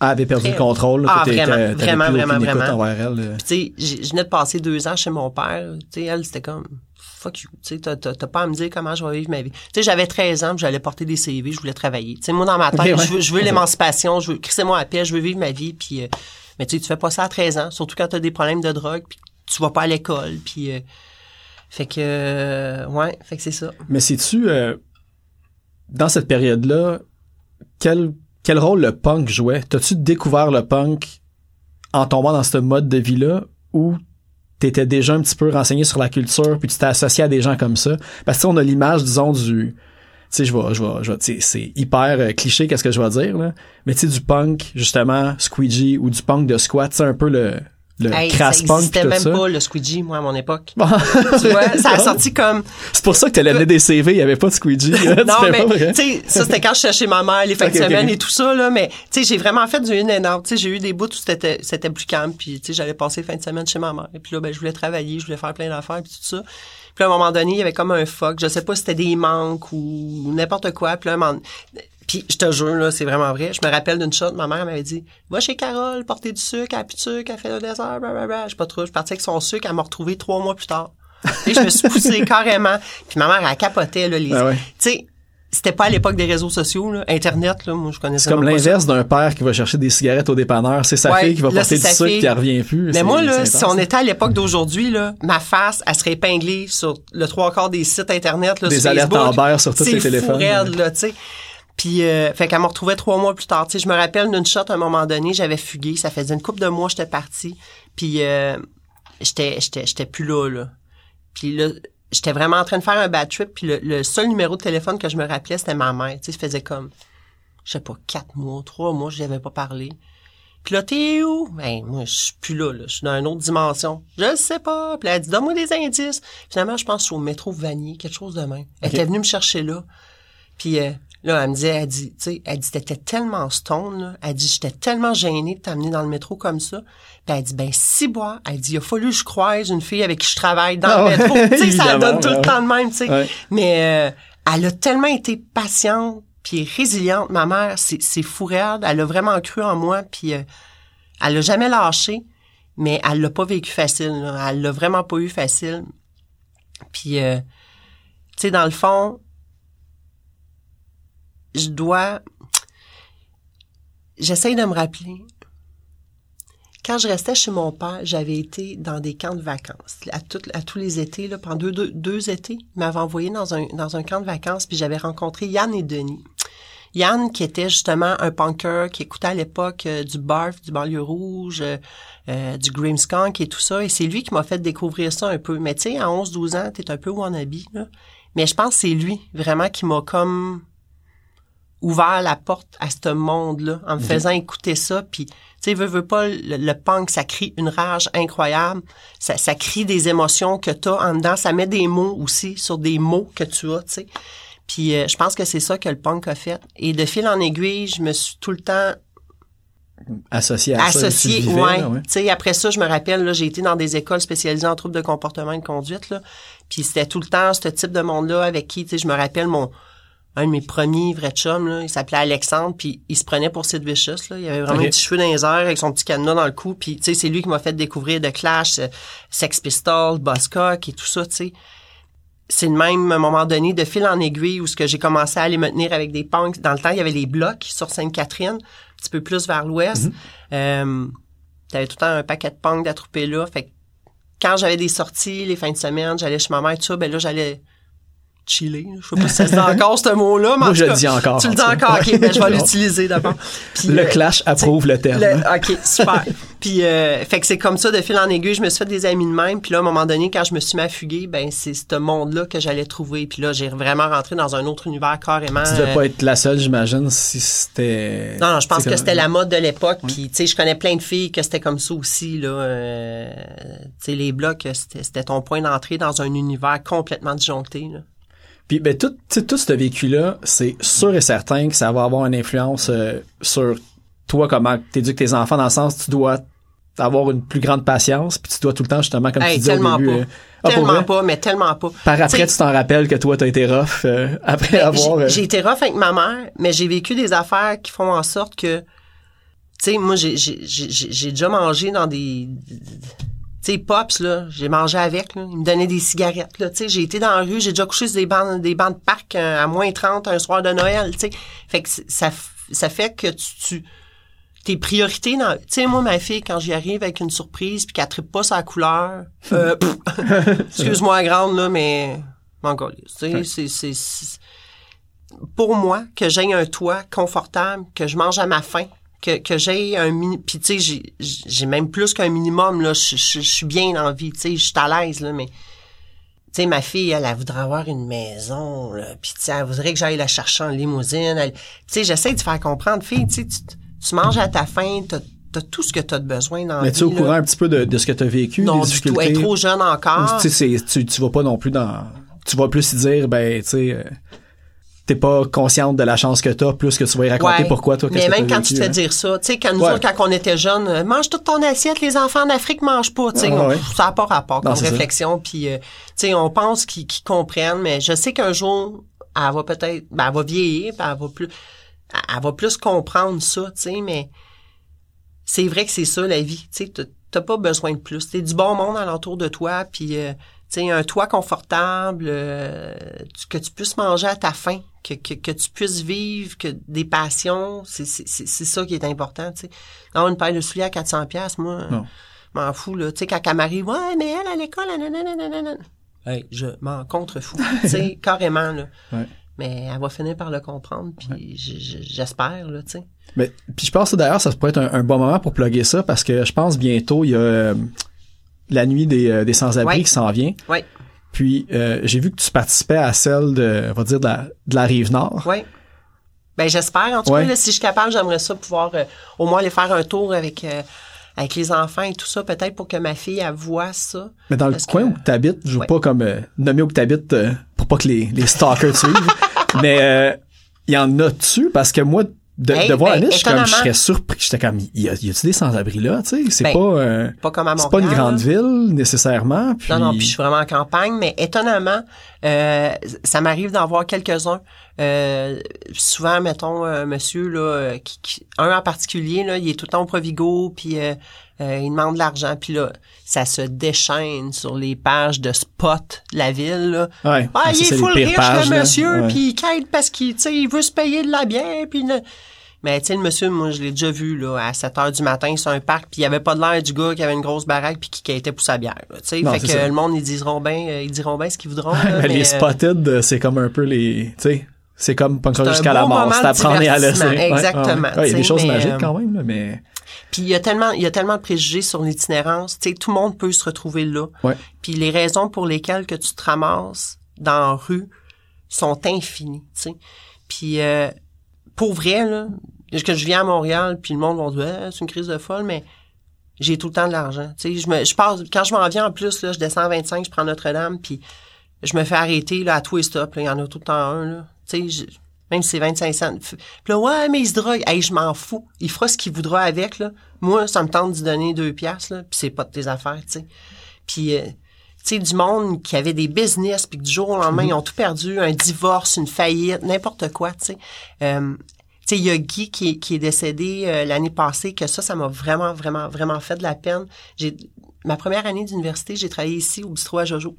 Ah, elle avait perdu
Très-
le contrôle, là.
Ah, vraiment, vraiment, vraiment, vraiment.
là.
Puis, tu sais, je venais de passer deux ans chez mon père. Tu sais, elle, c'était comme, fuck you. Tu sais, t'as, pas à me dire comment je vais vivre ma vie. Tu sais, j'avais 13 ans, j'allais porter des CV, je voulais travailler. Tu sais, moi, dans ma tête,
ouais.
je veux, je veux l'émancipation, je veux, crissez-moi à paix, je veux vivre ma vie, puis, euh, mais tu sais, tu fais pas ça à 13 ans, surtout quand t'as des problèmes de drogue, puis tu vas pas à l'école, puis, euh, fait que, euh, ouais, fait que c'est ça.
Mais sais-tu, dans cette période-là, quel, quel rôle le punk jouait? T'as-tu découvert le punk en tombant dans ce mode de vie-là ou t'étais déjà un petit peu renseigné sur la culture puis tu t'es associé à des gens comme ça? Parce que on a l'image, disons, du... Tu sais, je vais, je vais, je vais, c'est hyper euh, cliché qu'est-ce que je vais dire, là. Mais tu sais, du punk, justement, squeegee ou du punk de squat, c'est un peu le, le
Hey,
tout
même
ça.
pas, le squeegee, moi, à mon époque.
Bon.
tu vois, ça a sorti comme,
C'est pour ça que t'allais amener des CV, il y avait pas de squeegee.
non,
Tu fais
mais,
vrai?
tu sais, ça, c'était quand je cherchais ma mère, les fins de semaine et tout ça, là. Mais, tu sais, j'ai vraiment fait du in and out. Tu sais, j'ai eu des bouts où c'était, c'était plus calme. Puis, tu sais, j'allais passer les fins de semaine chez ma mère. Et puis là, ben, je voulais travailler, je voulais faire plein d'affaires, puis tout ça. Puis à un moment donné, il y avait comme un fuck. Je sais pas si c'était des manques ou n'importe quoi. Puis là, puis je te jure, là, c'est vraiment vrai. Je me rappelle d'une shot, ma mère m'avait dit Va chez Carole, porter du sucre, elle a plus de sucre, elle fait le désert, blablabla. Je sais pas trop. Je suis partie avec son sucre, elle m'a retrouvé trois mois plus tard. Et je me suis poussée carrément. Puis ma mère, elle capotait, là, les.
Ouais.
Tu sais, c'était pas à l'époque des réseaux sociaux, là. Internet, là, moi, je connaissais
C'est comme l'inverse d'un père qui va chercher des cigarettes au dépanneur. C'est sa
Ouais,
fille qui va
là,
porter du sucre qui revient plus.
Mais moi, là, si on était à l'époque d'aujourd'hui, là, ma face, elle serait épinglée sur le trois quarts des sites Internet, là,
Des
sur
alertes
Facebook.
Amber sur tous les téléphones.
là, tu sais. Puis, euh, fait qu'elle me retrouvait trois mois plus tard. Tu sais, je me rappelle d'une shot, à un moment donné, j'avais fugué. Ça faisait une couple de mois, j'étais partie. Puis, euh, j'étais, j'étais, j'étais plus là, là. Puis là, j'étais vraiment en train de faire un bad trip. Puis le, le seul numéro de téléphone que je me rappelais, c'était ma mère. Tu sais, ça faisait comme, je sais pas, quatre mois, trois mois, je avais pas parlé. Puis là, t'es où? Ben, moi, je suis plus là, là. Je suis dans une autre dimension. Je le sais pas. Puis là, elle dit, donne-moi des indices. Finalement, je pense que je suis au métro Vanier, quelque chose de même. Elle était venue me chercher là. Puis euh, là, elle me disait, elle dit, tu sais, elle dit, t'étais tellement stone, là. Elle dit, j'étais tellement gênée de t'amener dans le métro comme ça. Puis elle dit, ben, si bois. Elle dit, il a fallu que je croise une fille avec qui je travaille dans
Ah
le
ouais,
métro. tu sais, ça donne tout
ouais.
le temps de même, tu sais.
Ouais.
Mais euh, elle a tellement été patiente puis résiliente. Ma mère, c'est c'est fou raide. Elle a vraiment cru en moi puis euh, elle l'a jamais lâché. Mais elle l'a pas vécu facile. là. Elle l'a vraiment pas eu facile. Puis, euh, tu sais, dans le fond, je dois... J'essaye de me rappeler. Quand je restais chez mon père, j'avais été dans des camps de vacances. À, tous les étés, là, pendant deux, étés, il m'avait envoyé dans un, camp de vacances, puis j'avais rencontré Yann et Denis. Yann, qui était justement un punker, qui écoutait à l'époque euh, du Barf, du Banlieue Rouge, euh, euh, du Grimmskunk et tout ça. Et c'est lui qui m'a fait découvrir ça un peu. Mais tu sais, à 11-12 ans, t'es un peu wannabe, là. Mais je pense que c'est lui, vraiment, qui m'a comme ouvert la porte à ce monde-là en me faisant écouter ça. Puis, tu sais, veux, veux pas, le, le punk, ça crie une rage incroyable. Ça, ça crie des émotions que t'as en dedans. Ça met des mots aussi sur des mots que tu as, tu sais. Puis, euh, je pense que c'est ça que le punk a fait. Et de fil en aiguille, je me suis tout le temps
associé à ça. tu
associé,
vivais,
ouais.
ouais.
Tu sais, après ça, je me rappelle, là, j'ai été dans des écoles spécialisées en troubles de comportement et de conduite, là. Puis c'était tout le temps ce type de monde-là avec qui, tu sais, je me rappelle mon, un de mes premiers vrais chums, là, il s'appelait Alexandre, puis il se prenait pour Sid Vicious, là. Il avait vraiment
Ok.
un petit cheveu dans les airs avec son petit cadenas dans le cou, puis tu sais, c'est lui qui m'a fait découvrir The Clash, euh, Sex Pistols, Buzzcock et tout ça, tu sais. C'est le même, à un moment donné, de fil en aiguille où ce que j'ai commencé à aller me tenir avec des punks. Dans le temps, il y avait les blocs sur Sainte-Catherine, un petit peu plus vers l'ouest. Euh, T'avais tout le temps un paquet de punks d'attroupés là. Fait que quand j'avais des sorties, les fins de semaine, j'allais chez ma mère, tout ça, ben là, j'allais chiller. Je sais pas si dit encore, ce mot-là, mais
Moi, je le dis encore,
Tu le dis encore, OK, ben je vais l'utiliser d'abord.
Le
euh,
Clash approuve le terme.
le- OK, super. puis, euh, fait que c'est comme ça, de fil en aiguille, je me suis fait des amis de même. Puis là, à un moment donné, quand je me suis mis à fuguer, ben c'est ce monde-là que j'allais trouver. Puis là, j'ai vraiment rentré dans un autre univers carrément.
Tu devais
euh,
pas être la seule, j'imagine, si c'était...
non, non, je pense
c'est
que c'était la mode de l'époque. Puis, tu sais, je connais plein de filles que c'était comme ça aussi. Là, euh, tu sais, les blocs, c'était c'était ton point d'entrée dans un univers complètement disjoncté. Là.
Puis ben tout, tout ce vécu-là, c'est sûr et certain que ça va avoir une influence euh, sur toi, comment t'éduques tes enfants, dans le sens tu dois avoir une plus grande patience, puis tu dois tout le temps, justement, comme
Hey,
tu disais au
tellement
début...
pas.
euh, ah,
tellement pas, mais tellement pas.
Par après,
T'sais,
tu t'en rappelles que toi, t'as été rough euh, après avoir...
J'ai
euh,
j'ai été rough avec ma mère, mais j'ai vécu des affaires qui font en sorte que, tu sais, moi, j'ai- j'ai j'ai- j'ai- j'ai déjà mangé dans des, sais, pops là, j'ai mangé avec, là, ils me donnaient des cigarettes, là, tu sais, j'ai été dans la rue, j'ai déjà couché sur des bancs, des bancs de parc euh, à moins 30 un soir de Noël, tu sais, fait que ça, ça fait que tu, tu tes priorités dans, tu sais, moi, ma fille, quand j'y arrive avec une surprise puis qu'elle trippe pas sa couleur, euh, excuse-moi grande, là, mais, m'en calisse, tu sais, c'est, c'est, c'est- pour moi, que j'ai un toit confortable, que je mange à ma faim, que, que j'ai un mini... Puis, tu sais, j'ai, même plus qu'un minimum, là. Je, je, je suis bien dans la vie, tu sais, je suis à l'aise, là, mais... Tu sais, ma fille, elle, elle voudrait avoir une maison, là. Puis, tu sais, elle voudrait que j'aille la chercher en limousine. Tu sais, j'essaie de faire comprendre, fille, tu tu, manges à ta faim, t'as, t'as tout ce que t'as de besoin dans la
mais tu es au courant un petit peu de, de ce que t'as vécu,
Non,
des
du tout. Est trop jeune encore.
Tu sais, tu, tu vas pas non plus dans... Tu vas plus dire, ben, tu sais... T'es pas consciente de la chance que t'as, plus que tu vas y raconter
Ouais.
pourquoi, toi,
Mais
que
même quand tu te fais
hein.
dire ça, tu sais, quand nous
Ouais.
autres, quand on était jeunes, euh, mange toute ton assiette, les enfants d'Afrique mangent pas, tu sais,
Ah, ouais.
ça n'a pas rapport comme réflexion, puis euh, tu sais, on pense qu'ils comprennent, mais je sais qu'un jour, elle va peut-être, ben, elle va vieillir, puis elle va plus, elle va plus comprendre ça, tu sais, mais c'est vrai que c'est ça la vie, tu sais, t'as- pas besoin de plus, t'es du bon monde alentour de toi, puis euh, sais, un toit confortable, euh, que tu puisses manger à ta faim, que, que, que tu puisses vivre, que des passions, c'est ça qui est important, tu sais. Non, une paire de souliers à 400 pièces, moi,
Non.
je m'en fous là, tu sais quand elle m'arrive, ouais, mais elle à l'école, nanana. Hey, je m'en contrefous, tu sais, carrément là.
Ouais.
Mais elle va finir par le comprendre, puis je- je- j'espère là, tu sais.
Mais, puis je pense que d'ailleurs, ça pourrait être un, un bon moment pour plugger ça parce que je pense bientôt, il y a euh, la nuit des, euh, des sans-abri
Ouais.
qui s'en vient.
Ouais,
Puis euh, j'ai vu que tu participais à celle de, on va dire, de la, de la rive nord.
ouais. Ben j'espère en tout
Ouais.
cas là, si je suis capable, j'aimerais ça pouvoir euh, au moins aller faire un tour avec euh, avec les enfants et tout ça, peut-être pour que ma fille elle voit ça.
Mais dans le coin
que-
où tu habites, je veux
Ouais.
pas comme euh, nommer où tu habites pour pas que les, les stalkers suivent. Mais euh, il y en a-tu? Parce que moi, de,
Hey,
de voir
ben,
la liste, je comme, serais surpris. J'étais comme, y a-tu des sans-abri là? Tu sais, c'est
Ben,
pas, euh,
Pas comme à
c'est pas
Montréal.
une grande ville nécessairement. Puis...
Non, non, puis je suis vraiment en campagne, mais étonnamment, euh, ça m'arrive d'en voir quelques-uns. Euh, souvent, mettons, un monsieur, là, euh, qui, qui- un en particulier, là, il est tout le temps au Provigo, puis euh, euh, il demande de l'argent, puis là, ça se déchaîne sur les pages de spot de la ville, là.
Ouais.
Ah,
Ça,
il est full riche,
pages,
le monsieur, puis il quête parce qu'il, tu sais, il veut se payer de la bière, puis... le- Mais, tu sais, le monsieur, moi, je l'ai déjà vu, là, à 7 heures du matin sur un parc, puis il avait pas de l'air du gars qui avait une grosse baraque puis qui quittait pour sa bière, là, tu sais. Fait que
ça.
le monde, ils diront bien, euh, ils diront bien ce qu'ils voudront, là,
Mais les
euh,
spotted, euh, c'est comme un peu les, tu sais, c'est comme punk jusqu'à la mort. C'est
de
apprendre et à laisser.
exactement,
ouais. Ouais, il y a des choses
mais,
magiques quand même, là, mais
Puis il y a tellement, il y a tellement de préjugés sur l'itinérance. Tu sais, tout le monde peut se retrouver là.
Ouais.
Puis les raisons pour lesquelles que tu te ramasses dans la rue sont infinies. Tu sais. Puis euh, pour vrai là, que je viens à Montréal, puis le monde va dire Ah, c'est une crise de folle, mais j'ai tout le temps de l'argent. Tu sais, je me, je passe quand je m'en viens en plus là, je descends à 25, je prends Notre-Dame, puis je me fais arrêter là à tous les stops. Il y en a tout le temps un là. Tu sais, je- Même si c'est 25 cents. Puis là, ouais, mais il se drogue. Hey, je m'en fous. Il fera ce qu'il voudra avec, là. Moi, ça me tente d'y donner deux piastres, là. Puis c'est pas de tes affaires, tu sais. Puis, euh, tu sais, du monde qui avait des business, puis que du jour au lendemain, ils ont tout perdu, un divorce, une faillite, n'importe quoi, tu sais. Euh, tu sais, il y a Guy qui, est- qui est décédé euh, l'année passée, que ça, ça m'a vraiment, vraiment, vraiment fait de la peine. J'ai ma première année d'université, j'ai travaillé ici au bistrot à Jojo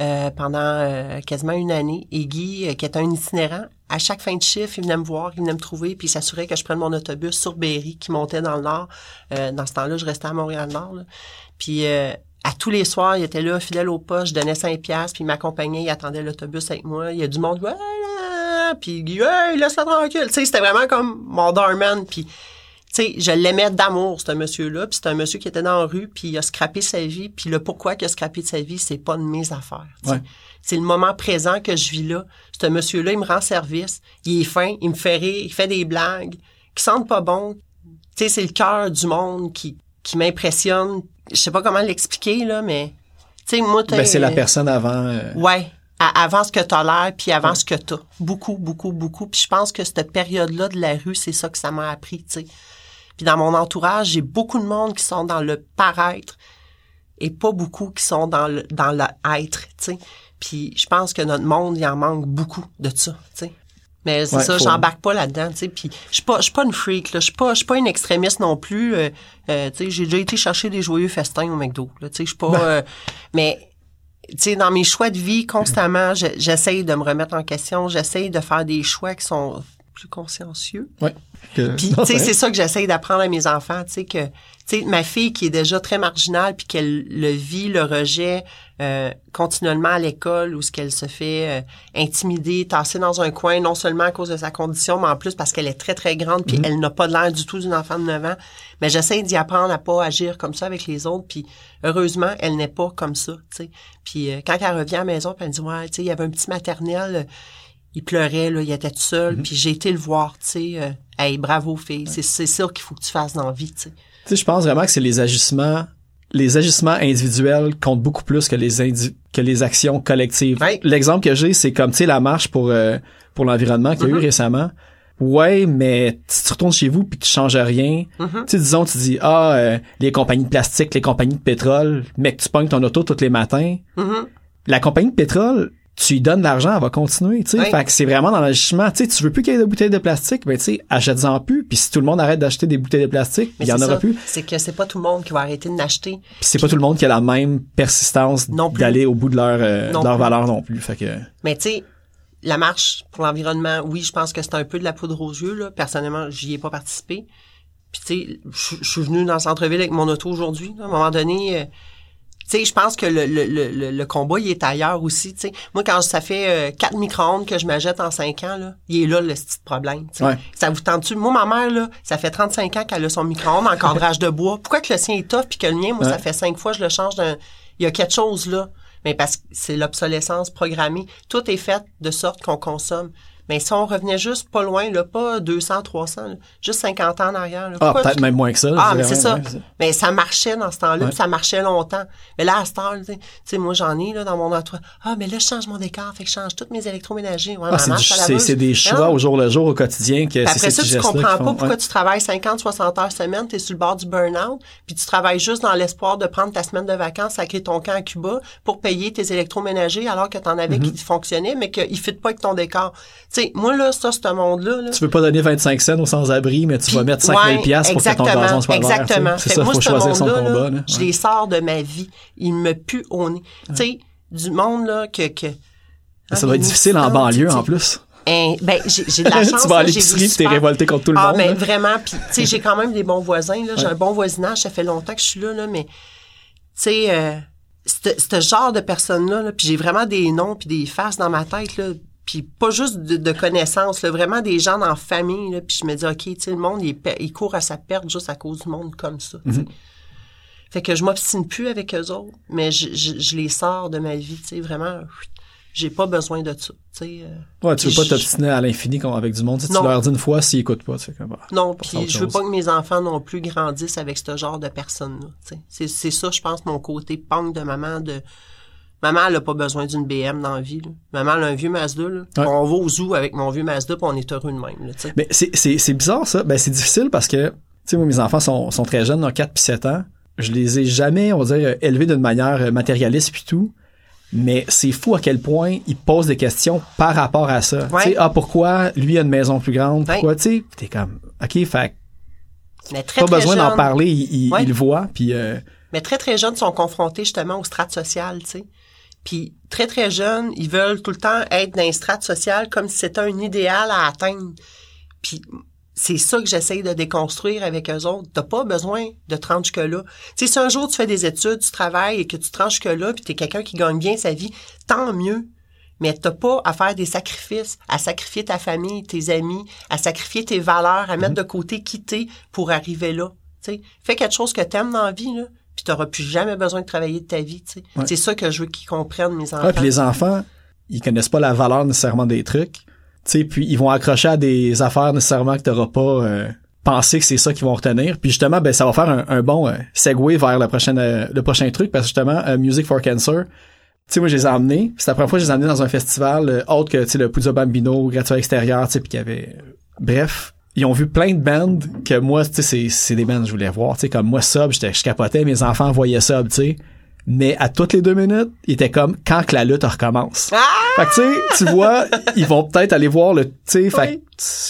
euh, pendant euh, quasiment une année. Et Guy, euh, qui est un itinérant, à chaque fin de chiffre, il venait me voir, il venait me trouver, puis il s'assurait que je prenne mon autobus sur Berry, qui montait dans le nord. Euh, dans ce temps-là, je restais à Montréal-Nord. Puis euh, à tous les soirs, il était là, fidèle au poste, je donnais 5 piastres, puis il m'accompagnait, il attendait l'autobus avec moi. Il y a du monde, ouais, là, puis Guy, hey, laisse-la tranquille. Tu sais, c'était vraiment comme mon doorman, puis sais, je l'aimais d'amour, ce monsieur-là, puis c'est un monsieur qui était dans la rue, puis il a scrappé sa vie, puis le pourquoi qu'il a scrappé de sa vie, c'est pas de mes affaires. tu.
Ouais.
C'est le moment présent que je vis là. Ce monsieur-là, il me rend service, il est fin, il me fait rire, il fait des blagues qui sentent pas bon. Tu sais, c'est le cœur du monde qui, qui m'impressionne. Je sais pas comment l'expliquer, là, mais... Tu sais, moi,
Ben, c'est la personne avant. euh,
Ouais. Avant ce que t'as l'air, puis avant ce que t'as. Beaucoup, beaucoup, beaucoup. Puis je pense que cette période-là de la rue, c'est ça que ça m'a appris, tu sais. Puis dans mon entourage, j'ai beaucoup de monde qui sont dans le paraître et pas beaucoup qui sont dans le dans le être, tu sais. Puis je pense que notre monde, il en manque beaucoup de ça, tu sais. Mais c'est
Ouais,
ça,
faut-
j'embarque pas là-dedans, tu sais. Puis je suis pas, je suis pas une freak, là. Je suis pas, je suis pas une extrémiste non plus. Euh, euh, tu sais, j'ai déjà été chercher des joyeux festins au McDo, là. Tu sais, je suis pas. euh, mais tu sais, dans mes choix de vie, constamment, je- j'essaye de me remettre en question. J'essaye de faire des choix qui sont plus consciencieux.
Ouais. Que-
Puis, tu sais,
c'est-
c'est ça que j'essaye d'apprendre à mes enfants, tu sais, que, tu sais, ma fille qui est déjà très marginale, puis qu'elle le vit, le rejet, euh, continuellement à l'école, où ce qu'elle se fait euh, intimider, tasser dans un coin, non seulement à cause de sa condition, mais en plus parce qu'elle est très, très grande, puis elle n'a pas l'air du tout d'une enfant de 9 ans. Mais j'essaie d'y apprendre à pas agir comme ça avec les autres, puis heureusement, elle n'est pas comme ça, tu sais. Puis euh, quand elle revient à la maison, puis elle me dit, ouais, tu sais, il y avait un petit maternel, il pleurait, là, il était tout seul, puis j'ai été le voir, tu sais, euh, hey, bravo fille, c'est c'est ça qu'il faut que tu fasses dans la vie, tu sais.
Tu sais, je pense vraiment que c'est les ajustements, les ajustements individuels comptent beaucoup plus que les indi- que les actions collectives.
Ouais.
L'exemple que j'ai, c'est comme tu sais la marche pour euh, pour l'environnement qu'il y a eu
Mm-hmm.
récemment. Ouais, mais si tu retournes chez vous puis que tu changes rien,
Mm-hmm.
tu sais disons tu dis ah euh, les compagnies de plastique, les compagnies de pétrole, mec tu pognes ton auto tous les matins.
Mhm.
La compagnie de pétrole, tu lui donnes de l'argent, elle va continuer, tu sais. Fait que c'est vraiment dans l'ajustement, tu sais, tu veux plus qu'il y ait de bouteilles de plastique, ben tu sais, achète-en plus, puis si tout le monde arrête d'acheter des bouteilles de plastique, il y en aura plus. Puis
C'est que c'est pas tout le monde qui va arrêter de l'acheter.
c'est pas tout le monde qui a la même persistance d'aller au bout de leur euh, de leur
plus.
valeur non plus. Fait que
Mais tu sais, la marche pour l'environnement, oui, je pense que c'est un peu de la poudre aux yeux. Là. Personnellement, j'y ai pas participé. Puis tu sais, je suis venu dans le centre-ville avec mon auto aujourd'hui. À un moment donné, euh, sais, je pense que le, le, le, le- combat, il est ailleurs aussi. tu sais. Moi, quand ça fait euh, 4 micro-ondes que je m'achète en 5 ans, là, il est là le petit problème. tu sais.
Ouais.
Ça vous tente-tu? Moi, ma mère, là, ça fait 35 ans qu'elle a son micro-ondes en cadrage de bois. Pourquoi que le sien est tough puis que le mien, moi, ça fait 5 fois je le change d'un... Il y a quelque chose là. Mais parce que c'est l'obsolescence programmée. Tout est fait de sorte qu'on consomme. Mais si on revenait juste pas loin, là, pas 200, 300, là, juste 50 ans en arrière. Là,
ah peut-être
tu-
même moins que ça.
ah, mais c'est ça. Mais ça marchait dans ce temps-là,
Ouais.
ça marchait longtemps. Mais là, à cette heure, tu sais, moi, j'en ai, là, dans mon entourage. Ah, mais là, je change mon décor, fait que je change tous mes électroménagers. Ouais,
Ah, c'est, des choix
non.
au jour le jour, au quotidien, que
après ça, tu comprends pas
font-
pourquoi
ouais.
tu travailles 50, 60 heures semaine, tu es sur le bord du burn-out, puis tu travailles juste dans l'espoir de prendre ta semaine de vacances, sacrer ton camp à Cuba pour payer tes électroménagers alors que tu en avais
Mm-hmm.
qui fonctionnaient, mais qu'ils ne fit pas avec ton décor. Tu sais, moi, là, ça, ce monde-là, là,
Tu veux pas donner 25 cents aux sans-abri, mais tu vas mettre 5000
ouais,
pièces pour que ton gazon soit vert.
Exactement.
C'est ça,
moi,
faut choisir son combat.
là, je
Ouais.
les sors de ma vie. Il me pue au nez. Tu sais, du monde, là, que... que
Ça doit être difficile en banlieue, en plus.
Hein, ben, j'ai de la chance.
tu vas à l'épicerie t'es révolté contre tout le
ah,
monde.
mais
là.
vraiment, puis tu sais, j'ai quand même des bons voisins là, j'ai
Ouais.
un bon voisinage, ça fait longtemps que je suis là là, mais tu sais euh, ce ce genre de personnes là, puis j'ai vraiment des noms puis des faces dans ma tête là, puis pas juste de, de connaissances, là, vraiment des gens dans la famille là, puis je me dis OK, tu sais le monde il, il court à sa perte juste à cause du monde comme ça.
Mhm.
Fait que je m'obstine plus avec eux autres, mais je, je, je les sors de ma vie, tu sais vraiment j'ai pas besoin de ça, tu sais euh,
Ouais, tu veux pas t'obstiner à l'infini comme avec du monde. Tu leur dis une fois, s'ils écoutent pas, tu sais, comme, bah,
Non, puis je veux pas que mes enfants non plus grandissent avec ce genre de personnes-là. tu sais. C'est, c'est ça, je pense, mon côté punk de maman de Maman, elle a pas besoin d'une BM dans la vie. là. Maman, elle a un vieux Mazda. Là.
Ouais.
On va au zoo avec mon vieux Mazda, puis on est heureux de même. Là.
Mais c'est, c'est, c'est bizarre ça. Ben c'est difficile parce que, tu sais, moi mes enfants sont, sont très jeunes, ont 4 puis 7 ans. Je les ai jamais, on va dire, élevés d'une manière matérialiste puis tout. Mais c'est fou à quel point ils posent des questions par rapport à ça.
Ouais.
Tu sais, ah pourquoi lui a une maison plus grande?
Ouais.
Pourquoi, tu sais, t'es comme, ok, fait
Mais très,
pas
très
besoin d'en parler, ils, ils,
Ouais.
ils le voient puis euh,
Mais très, très jeunes sont confrontés justement aux strates sociales, tu sais. Puis très, très jeunes, ils veulent tout le temps être dans les strates sociales comme si c'était un idéal à atteindre. Puis c'est ça que j'essaye de déconstruire avec eux autres. T'as pas besoin de te rendre jusque-là. Tu sais, si un jour tu fais des études, tu travailles et que tu te rends jusque-là, puis t'es quelqu'un qui gagne bien sa vie, tant mieux. Mais t'as pas à faire des sacrifices, à sacrifier ta famille, tes amis, à sacrifier tes valeurs, à mettre de côté qui t'es pour arriver là. Tu sais, fais quelque chose que t'aimes dans la vie, là, puis t'auras plus jamais besoin de travailler de ta vie. tu sais.
Ouais.
C'est ça que je veux qu'ils comprennent, mes enfants.
Ouais, puis les enfants, ils connaissent pas la valeur nécessairement des trucs. Tu sais, puis ils vont accrocher à des affaires nécessairement que t'auras pas euh, pensé que c'est ça qu'ils vont retenir. Puis justement, ben ça va faire un, un bon euh, segue vers le prochain euh, le prochain truc parce que justement euh, Music for Cancer. Tu sais, moi, je les ai emmenés. C'est la première fois que je les ai emmenés dans un festival autre que, tu sais, le Puzza Bambino, gratuit à l'extérieur, tu sais, puis qu'il y avait... Bref, ils ont vu plein de bands que moi, tu sais, c'est, des bands que je voulais voir. Tu sais, comme moi, Sub, je capotais, mes enfants voyaient Sub, tu sais. Mais à toutes les deux minutes, il était comme quand que la lutte recommence.
Ah!
Fait que tu sais, tu vois, ils vont peut-être aller voir le, tu sais, fait
Oui.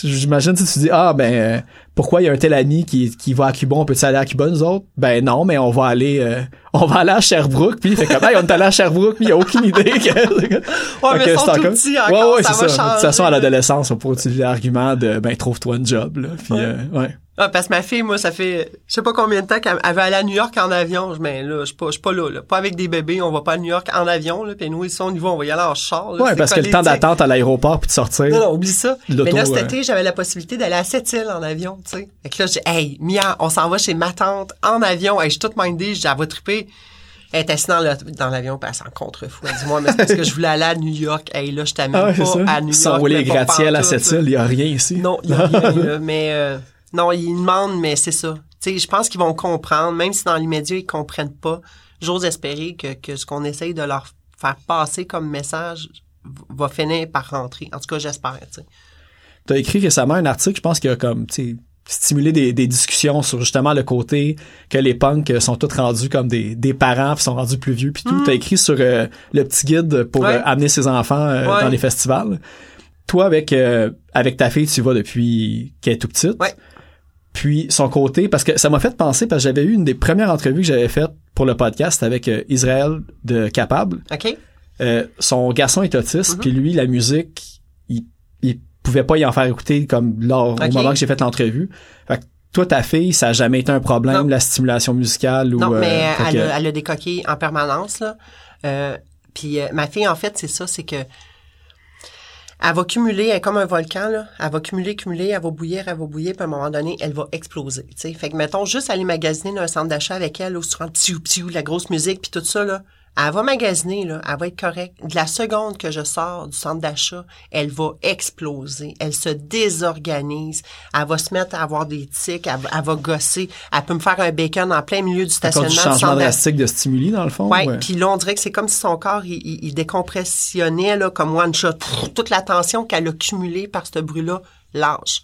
j'imagine si tu dis ah ben euh, pourquoi il y a un tel ami qui qui va à Cuba, on peut aller à Cuba nous autres? Ben non, mais on va aller euh, on va aller à Sherbrooke puis fait comme hey, on est allé à Sherbrooke puis il y a aucune idée que
Ouais, mais
que
ils sont tout
encore-
petits encore,
ouais, ouais,
ça va
ça. De toute façon à l'adolescence, on pourrait utiliser l'argument de ben trouve-toi un job là puis
Ouais.
euh, ouais.
Ah, parce que ma fille, moi, ça fait, je sais pas combien de temps qu'elle elle veut aller à New York en avion. Je, mais là, je suis pas, je suis pas là, là. Pas avec des bébés, on va pas à New York en avion, là. Puis nous, ici, on y va, on va y aller en char, là.
Ouais, parce que le temps d'attente à l'aéroport puis de sortir.
Non, non, oublie ça. Mais là, cet
euh,
été, j'avais la possibilité d'aller à Sept-Îles en avion, tu sais. Fait que là, j'ai hey, Mia, on s'en va chez ma tante en avion. Hey, je suis toute mindée, j'ai elle va triper. Elle est assise dans le- dans l'avion, puis elle s'en contrefou. Elle dit, moi, mais c'est parce que je voulais aller à New York. Hey, là, je t'amène
Ah ouais,
pas à New York.
Sans rouler gratte-ciel à cette île, il y a rien ici.
Non, il y a rien, là, mais euh, non, ils demandent, mais c'est ça. Tu je pense qu'ils vont comprendre, même si dans l'immédiat, ils comprennent pas. J'ose espérer que, que ce qu'on essaye de leur faire passer comme message va finir par rentrer. En tout cas, j'espère, tu.
T'as écrit récemment un article, je pense qu'il a comme, tu stimulé des, des discussions sur justement le côté que les punks sont tous rendus comme des, des parents puis sont rendus plus vieux puis tout. T'as écrit sur euh, le petit guide pour.
Ouais.
euh, amener ses enfants euh,
Ouais.
dans les festivals. Toi, avec euh, avec ta fille, tu y vas depuis qu'elle est tout petite.
Ouais.
Puis son côté, parce que ça m'a fait penser, parce que j'avais eu une des premières entrevues que j'avais faites pour le podcast avec euh, Israël de Capable.
OK?
Euh, son garçon est autiste,
Mhm.
puis lui, la musique, il, il pouvait pas y en faire écouter comme lors au moment que j'ai fait l'entrevue. Fait que toi, ta fille, ça a jamais été un problème,
Non.
la stimulation musicale ou.
Non,
euh,
mais elle,
que-
a, elle a des coquilles en permanence, là. Euh, puis euh, ma fille, en fait, c'est ça, c'est que elle va cumuler, elle est comme un volcan, là. Elle va cumuler, cumuler, elle va bouillir, elle va bouillir, puis à un moment donné, elle va exploser, tu. Fait que, mettons, juste aller magasiner dans un centre d'achat avec elle, où tu rends ptiou, ptiou, la grosse musique, puis tout ça, là. Elle va magasiner, là. Elle va être correcte. De la seconde que je sors du centre d'achat, elle va exploser. Elle se désorganise. Elle va se mettre à avoir des tics. Elle, va- elle va gosser. Elle peut me faire un bacon en plein milieu du stationnement.
du changement drastique de stimuli, dans le fond.
Ouais,
ouais.
puis là, on dirait que c'est comme si son corps, il, il- il décompressionnait, là, comme one shot. Toute la tension qu'elle a cumulée par ce bruit-là lâche.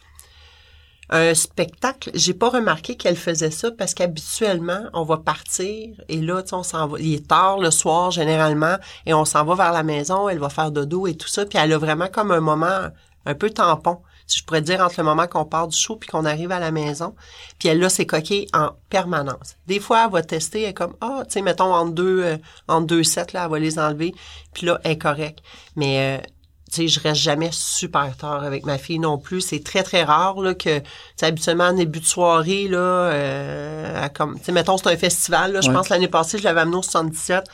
Un spectacle, j'ai pas remarqué qu'elle faisait ça parce qu'habituellement, on va partir et là, on s'en va. Il est tard le soir, généralement, et on s'en va vers la maison, elle va faire dodo et tout ça, puis elle a vraiment comme un moment un peu tampon, si je pourrais dire, entre le moment qu'on part du show puis qu'on arrive à la maison. Puis elle a ses coquilles en permanence. Des fois, elle va tester, elle est comme, ah, tu sais, mettons, entre deux, euh, entre deux sets, là, elle va les enlever. Puis là, elle est correcte. Mais, euh, tu sais, je reste jamais super tard avec ma fille non plus. C'est très, très rare, là, que, tu sais, habituellement, en début de soirée, là, euh, comme, tu sais, mettons, c'est un festival, là. Je pense l'année passée, je l'avais amené au 77.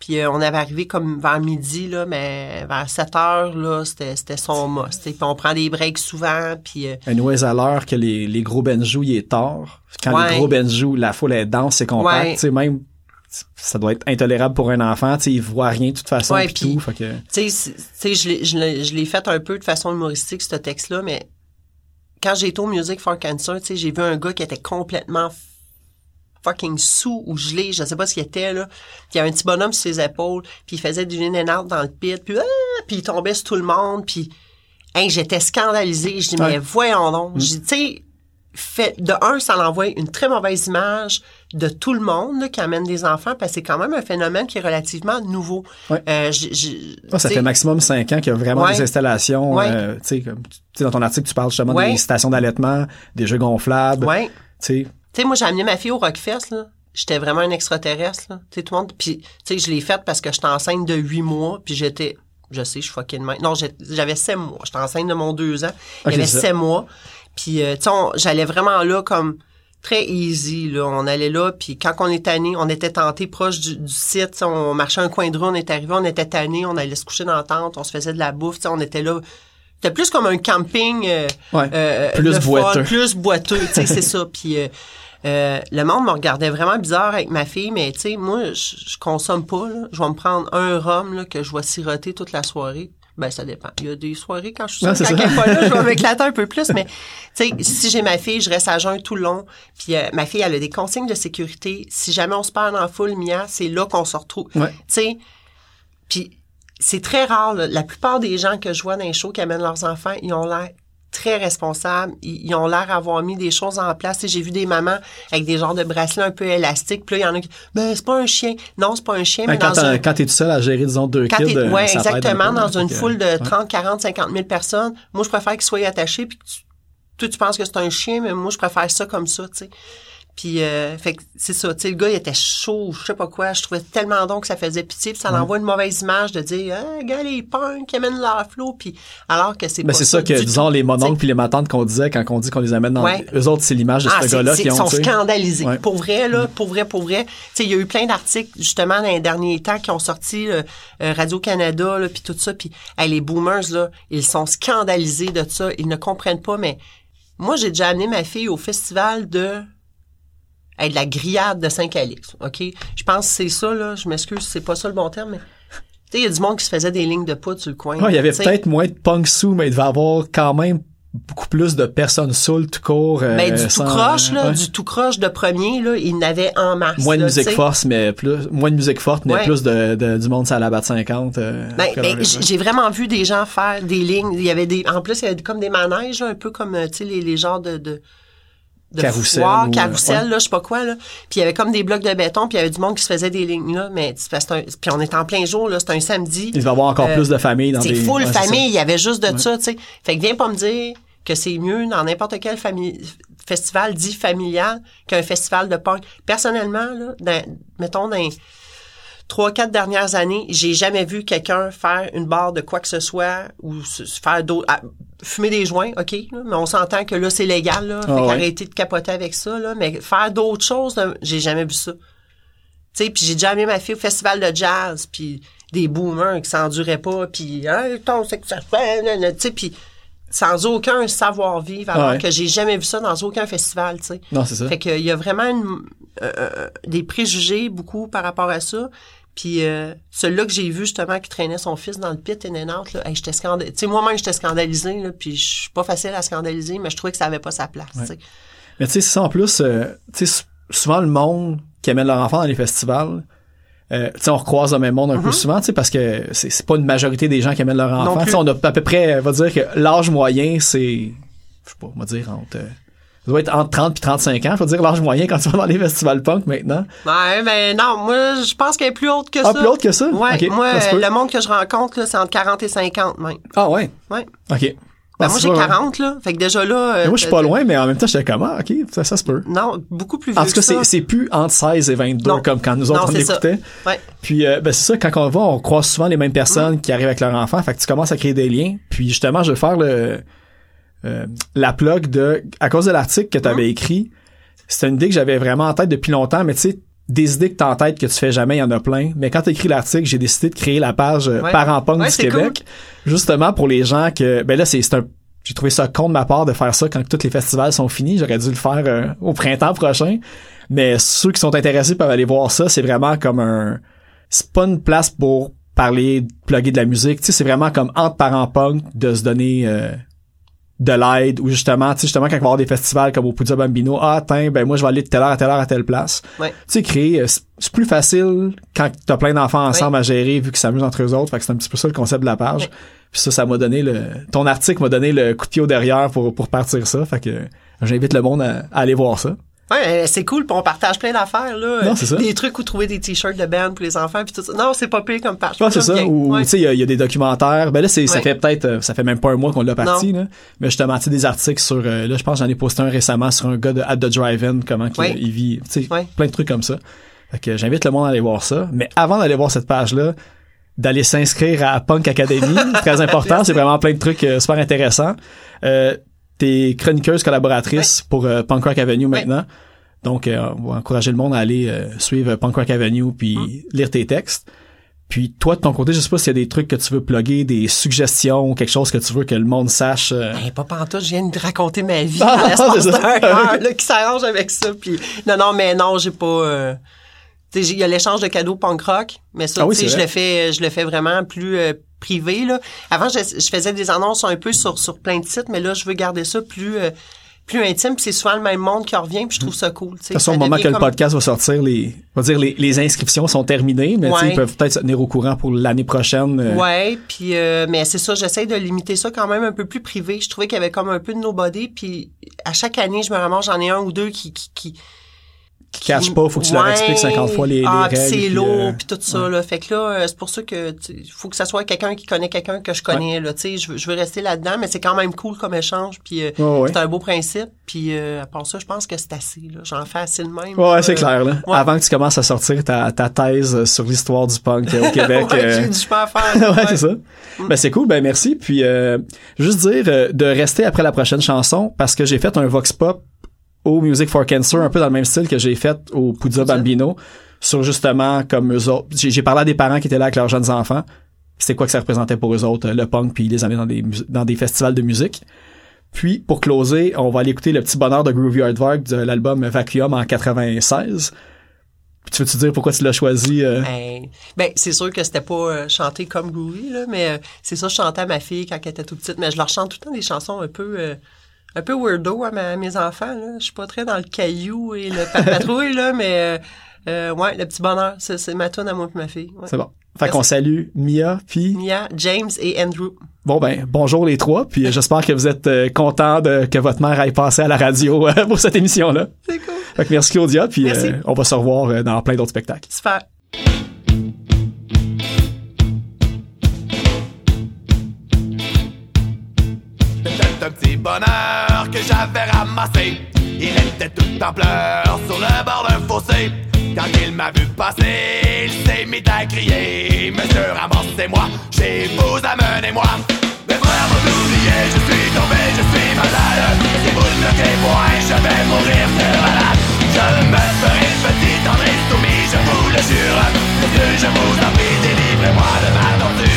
Puis euh, on avait arrivé comme vers midi, là, mais vers 7 heures, là, c'était, c'était son must. Puis on prend des breaks souvent, puis... euh,
Anyways, à l'heure que les, les gros bands jouent, il est tard. Quand
Ouais.
les gros bands jouent, la foule est dense, c'est compact.
Ouais.
Tu sais, même, ça doit être intolérable pour un enfant. Tu sais, il voit rien de toute façon,
Ouais, puis-
tout. Que,
Tu sais, je l'ai- fait un peu de façon humoristique, ce texte-là, mais quand j'ai été au Music for Cancer, tu sais, j'ai vu un gars qui était complètement fucking sous ou gelé, je sais pas ce qu'il était là. Puis il y avait un petit bonhomme sur ses épaules, puis il faisait du in and out dans le pit, puis, ah, puis il tombait sur tout le monde, puis j'étais scandalisée. Je dis
Ouais.
mais voyons donc. Je dis tu sais fait de un ça l'envoie une très mauvaise image de tout le monde là, qui amène des enfants parce que c'est quand même un phénomène qui est relativement nouveau.
Ouais.
Euh, j- j-
Ah, ça fait maximum 5 ans qu'il y a vraiment
Ouais.
des installations.
Ouais.
euh, tu sais, dans ton article, tu parles justement des stations d'allaitement, des jeux gonflables.
Ouais.
Tu sais,
moi, j'ai amené ma fille au Rockfest, là. J'étais vraiment un extraterrestre, là. Tu sais, tout le monde. Puis, tu sais, je l'ai faite parce que j'étais enceinte de huit mois, puis j'étais. Je sais, je suis fucking main. Non, j'avais sept mois. J'étais enceinte de mon deux ans.
Ok,
Il y avait mois. Puis, euh, tu sais, j'allais vraiment là comme très easy, là. On allait là, puis quand on est tanné, on était tenté proche du, du site. On marchait un coin de rue, on est arrivé, on était tanné, on allait se coucher dans la tente, on se faisait de la bouffe, tu sais, on était là. C'était plus comme un camping. euh,
Ouais.
euh,
Plus
fun,
boiteux.
plus boiteux, tu sais, c'est ça. Puis euh, euh, le monde me regardait vraiment bizarre avec ma fille, mais tu sais, moi, je, je consomme pas. Là. Je vais me prendre un rhum là, que je vais siroter toute la soirée. Ben, ça dépend. Il y a des soirées quand je suis
Ouais,
seule, quand elle pas là, je vais m'éclater un peu plus. Mais tu sais, si j'ai ma fille, je reste à jeun tout le long. Puis euh, ma fille, elle a des consignes de sécurité. Si jamais on se perd la foule, Mia, c'est là qu'on se retrouve.
Ouais.
Tu sais, puis c'est très rare. là. La plupart des gens que je vois dans les shows qui amènent leurs enfants, ils ont l'air très responsables. Ils, ils ont l'air d'avoir mis des choses en place. J'ai vu des mamans avec des genres de bracelets un peu élastiques. Puis là, il y en a qui ben c'est pas un chien. Non, c'est pas un chien, mais
quand
un...
quand t'es tout seul à gérer, disons, deux
Quand
kids, euh,
ouais,
ça t'aide un
exactement, dans une
que,
foule de
ouais.
30, 40, 50 000 personnes, moi, je préfère qu'ils soient attachés puis que tu, toi, tu penses que c'est un chien, mais moi, je préfère ça comme ça, tu sais. Puis, euh, fait que c'est ça, tu sais, le gars, il était chaud, je sais pas quoi, je trouvais tellement donc que ça faisait pitié, puis ça l'envoie une mauvaise image de dire, ah, gars, les punks qui amènent leur flot, puis alors que c'est
Mais
pas
c'est ça que, disons, les mononcles puis les matantes qu'on disait quand on dit qu'on les amène dans...
Ouais.
Eux autres, c'est l'image de
Ah,
ce
c'est,
gars-là qui
ils
ont,
sont
tu sais.
scandalisés.
Ouais.
Pour vrai, là, pour vrai, pour vrai. Tu sais, il y a eu plein d'articles, justement, dans les derniers temps qui ont sorti euh, euh, Radio-Canada, là, puis tout ça. Puis hey, les boomers, là, ils sont scandalisés de ça. Ils ne comprennent pas, mais moi, j'ai déjà amené ma fille au festival de... hey, de la grillade de Saint-Calix, OK? Je pense que c'est ça, là. Je m'excuse, c'est pas ça le bon terme, mais... Tu sais, il y a du monde qui se faisait des lignes de poudre sur le coin.
Ouais, il y avait peut-être moins de punk sous, mais il devait avoir quand même beaucoup plus de personnes saoules tout court. euh,
Ben, du tout croche, là,
ouais.
du tout croche de premier, là, il n'avait en masse.
Moins de
là,
musique mais plus, moins de musique forte, mais
Ouais.
plus de, de- du monde à la batte 50. euh,
Ben, ben, j'ai vraiment vu des gens faire des lignes. Il y avait des, en plus, il y avait comme des manèges, là, un peu comme, euh, tu sais, les, les genres de, de, de foire,
ou, euh, ouais.
là, je sais pas quoi, là. Puis il y avait comme des blocs de béton, puis il y avait du monde qui se faisait des lignes, là. Mais c'est c'est un- puis on était en plein jour, là, c'était un samedi.
Il devait avoir encore
Euh,
plus de familles dans
C'est
des...
full
ouais, c'est
famille, il y avait juste de ça, tu sais. Fait que viens pas me dire que c'est mieux dans n'importe quel famille, festival dit familial qu'un festival de punk. Personnellement, là, dans- mettons dans trois, quatre dernières années, j'ai jamais vu quelqu'un faire une barre de quoi que ce soit ou se- faire d'autres, ah, fumer des joints, ok, là, mais on s'entend que là c'est légal, là, fait
Ah ouais.
qu'arrêtez de capoter avec ça, là, mais faire d'autres choses, j'ai jamais vu ça. Tu sais, puis j'ai déjà amené ma fille au festival de jazz, puis des boomers qui s'enduraient pas, puis hein, ton c'est que ça fait, nan, nan, tu sais, puis sans aucun savoir-vivre, alors
Ouais.
que j'ai jamais vu ça dans aucun festival, tu sais.
Non, c'est ça.
Fait qu'il y a vraiment une- euh, euh, des préjugés beaucoup par rapport à ça. Puis euh, celui-là que j'ai vu justement qui traînait son fils dans le pit and out, là, hey, j'étais scandalisée. Tu sais, moi-même, j'étais scandalisée, là, puis je suis pas facile à scandaliser, mais je trouvais que ça avait pas sa place.
Mais tu sais, ça en plus, euh, tu sais, sou- souvent le monde qui amène leur enfant dans les festivals, euh, tu sais, on recroise le même monde un peu souvent, tu sais, parce que c'est c'est pas une majorité des gens qui amènent leur
Mm-hmm.
Enfant. Tu
plus.
sais, on a à peu près, on va dire que l'âge moyen, c'est, je sais pas, on va dire entre, ça doit être entre 30 puis 35 ans, faut dire l'âge moyen quand tu vas dans les festivals punk maintenant.
Ouais, ben non, moi, je pense qu'elle est plus haute que
Ah,
ça.
plus haute que ça?
Ouais, moi,
ça
le monde que je rencontre, c'est entre 40 et 50, même.
Ah ouais,
Ouais.
ok.
Ben,
Ah,
moi, j'ai
pas-
40, là. Fait que déjà là... euh,
moi, je suis pas loin, mais en même temps, j'étais comme, ah, ok, ça, ça se peut.
Non, beaucoup plus vieux
En tout cas, c'est, plus entre 16 et 22
Non.
comme quand nous autres
Non,
on l'écoutait.
Ouais.
Puis euh, ben, c'est ça, quand on va, on croise souvent les mêmes personnes qui arrivent avec leur enfant. Fait que tu commences à créer des liens. Puis justement, je vais faire le euh, la plug de à cause de l'article que tu avais écrit. C'était une idée que j'avais vraiment en tête depuis longtemps, mais tu sais, des idées que t'as en tête que tu fais jamais, il y en a plein. Mais quand tu écrit l'article, j'ai décidé de créer la page euh,
Ouais.
Parents Punk
Ouais,
du Québec. Justement pour les gens que. Ben là, c'est c'est un. J'ai trouvé ça con de ma part de faire ça quand tous les festivals sont finis. J'aurais dû le faire euh, au printemps prochain. Mais ceux qui sont intéressés peuvent aller voir ça. C'est vraiment comme un. C'est pas une place pour parler, plugger de la musique. Tu sais, c'est vraiment comme entre parents punk de se donner euh, de l'aide ou justement, tu sais, justement, quand il va y avoir des festivals comme au Puzza Bambino, ah, tiens, ben, moi, je vais aller de telle heure à telle heure à telle place.
Ouais.
Tu sais, créer, euh, c'est plus facile quand t'as plein d'enfants ensemble à gérer vu qu'ils s'amusent entre eux autres. Fait que c'est un petit peu ça le concept de la page.
Ouais.
Puis ça, ça m'a donné le, ton article m'a donné le coup de pied au derrière pour, pour partir ça. Fait que j'invite le monde à, à aller voir ça.
Ouais, euh, c'est cool, puis on partage plein d'affaires là,
Non, c'est ça.
des trucs où trouver des t-shirts de band pour les enfants puis tout ça. Non, c'est pas pire comme page.
Ouais, c'est ça. Ou, tu sais, il y a- des documentaires. Ben là, c'est, ça fait peut-être, euh, ça fait même pas un mois qu'on l'a parti, là. Mais justement, tu sais, des articles sur, euh, là, je pense, que j'en ai posté un récemment sur un gars de At the Drive-In, comment il vit, tu sais, plein de trucs comme ça. Fait que j'invite le monde à aller voir ça. Mais avant d'aller voir cette page-là, d'aller s'inscrire à Punk Academy, très important. c'est vraiment plein de trucs euh, super intéressants. Euh, t'es chroniqueuse collaboratrice pour euh, Punk Rock Avenue maintenant. Donc, euh, on va encourager le monde à aller euh, suivre Punk Rock Avenue puis
Mm.
lire tes textes. Puis toi, de ton côté, je sais pas s'il y a des trucs que tu veux plugger, des suggestions, quelque chose que tu veux que le monde sache. euh,
Ben, pas pantoute, je viens de raconter ma vie
Ah,
à l'espace heure, là, qui s'arrange avec ça. Puis non, non, mais non, j'ai pas. euh, il y a l'échange de cadeaux punk rock, mais ça,
Ah oui,
je le fais, je le fais vraiment plus euh, privé là. Avant, je, je faisais des annonces un peu sur sur plein de sites, mais là, je veux garder ça plus euh, plus intime. Puis c'est souvent le même monde qui revient, puis je trouve ça cool. tu sais.
De toute façon, au moment que le podcast va sortir, les, on va dire les, les inscriptions sont terminées, mais
Ouais.
ils peuvent peut-être se tenir au courant pour l'année prochaine. euh,
Ouais, puis euh, mais c'est ça, j'essaie de limiter ça quand même un peu plus privé. Je trouvais qu'il y avait comme un peu de nobody, puis à chaque année, je me ramasse, j'en ai un ou deux qui qui qui
qui cachent pas, faut que tu leur
Ouais.
expliques 50 fois les, les
ah, puis
règles.
c'est lourd,
euh,
puis tout ça là. Fait que là, euh, c'est pour ça que faut que ça soit quelqu'un qui connaît quelqu'un que je connais là. Tu sais, je veux, je veux rester là-dedans, mais c'est quand même cool comme échange. Puis euh, c'est un beau principe. Puis euh, à part ça, je pense que c'est assez. Là, j'en fais assez de même.
Ouais, c'est clair. Là. Avant que tu commences à sortir ta, ta thèse sur l'histoire du punk au Québec.
ouais,
euh,
j'ai du chemin à faire.
ouais, c'est ça. Ben c'est cool, ben merci. Puis euh, juste dire euh, de rester après la prochaine chanson parce que j'ai fait un vox pop au Music for Cancer un peu dans le même style que j'ai fait au Puzza Bambino sur justement comme eux autres. J'ai parlé à des parents qui étaient là avec leurs jeunes enfants. C'était quoi que ça représentait pour eux autres euh, le punk puis ils les amenaient dans des dans des festivals de musique. Puis pour closer, on va aller écouter le petit bonheur de Groovy Hardwork de l'album Vacuum en 96. Puis tu veux-tu dire pourquoi tu l'as choisi euh?
Ben, ben, c'est sûr que c'était pas euh, chanté comme Groovy, là, mais euh, c'est ça, je chantais à ma fille quand elle était toute petite, mais je leur chante tout le temps des chansons un peu euh, un peu weirdo à, ma- à mes enfants. Là. Je suis pas très dans le caillou et le pat- patrouille, là, mais euh, ouais, le petit bonheur, c'est, ma tune à moi et ma fille. ouais.
C'est bon. Fait qu'on salue Mia puis
Mia, James et Andrew.
Bon ben bonjour les trois puis euh, j'espère que vous êtes euh, contents de que votre mère aille passer à la radio euh, pour cette émission là.
C'est cool.
Fait que merci Claudia puis
Merci.
on va se revoir dans plein d'autres spectacles.
Super.
Bonheur que j'avais ramassé. Il était tout en pleurs sur le bord d'un fossé. Quand il m'a vu passer, il s'est mis à crier Monsieur, ramassez-moi, chez vous, amenez-moi. Mes frères m'ont oublié, je suis tombé, je suis malade. Si vous ne me point, je vais mourir de malade. Je me ferai petit, tendre et soumis, je vous le jure. Monsieur, je vous en prie, délivrez-moi de ma torture.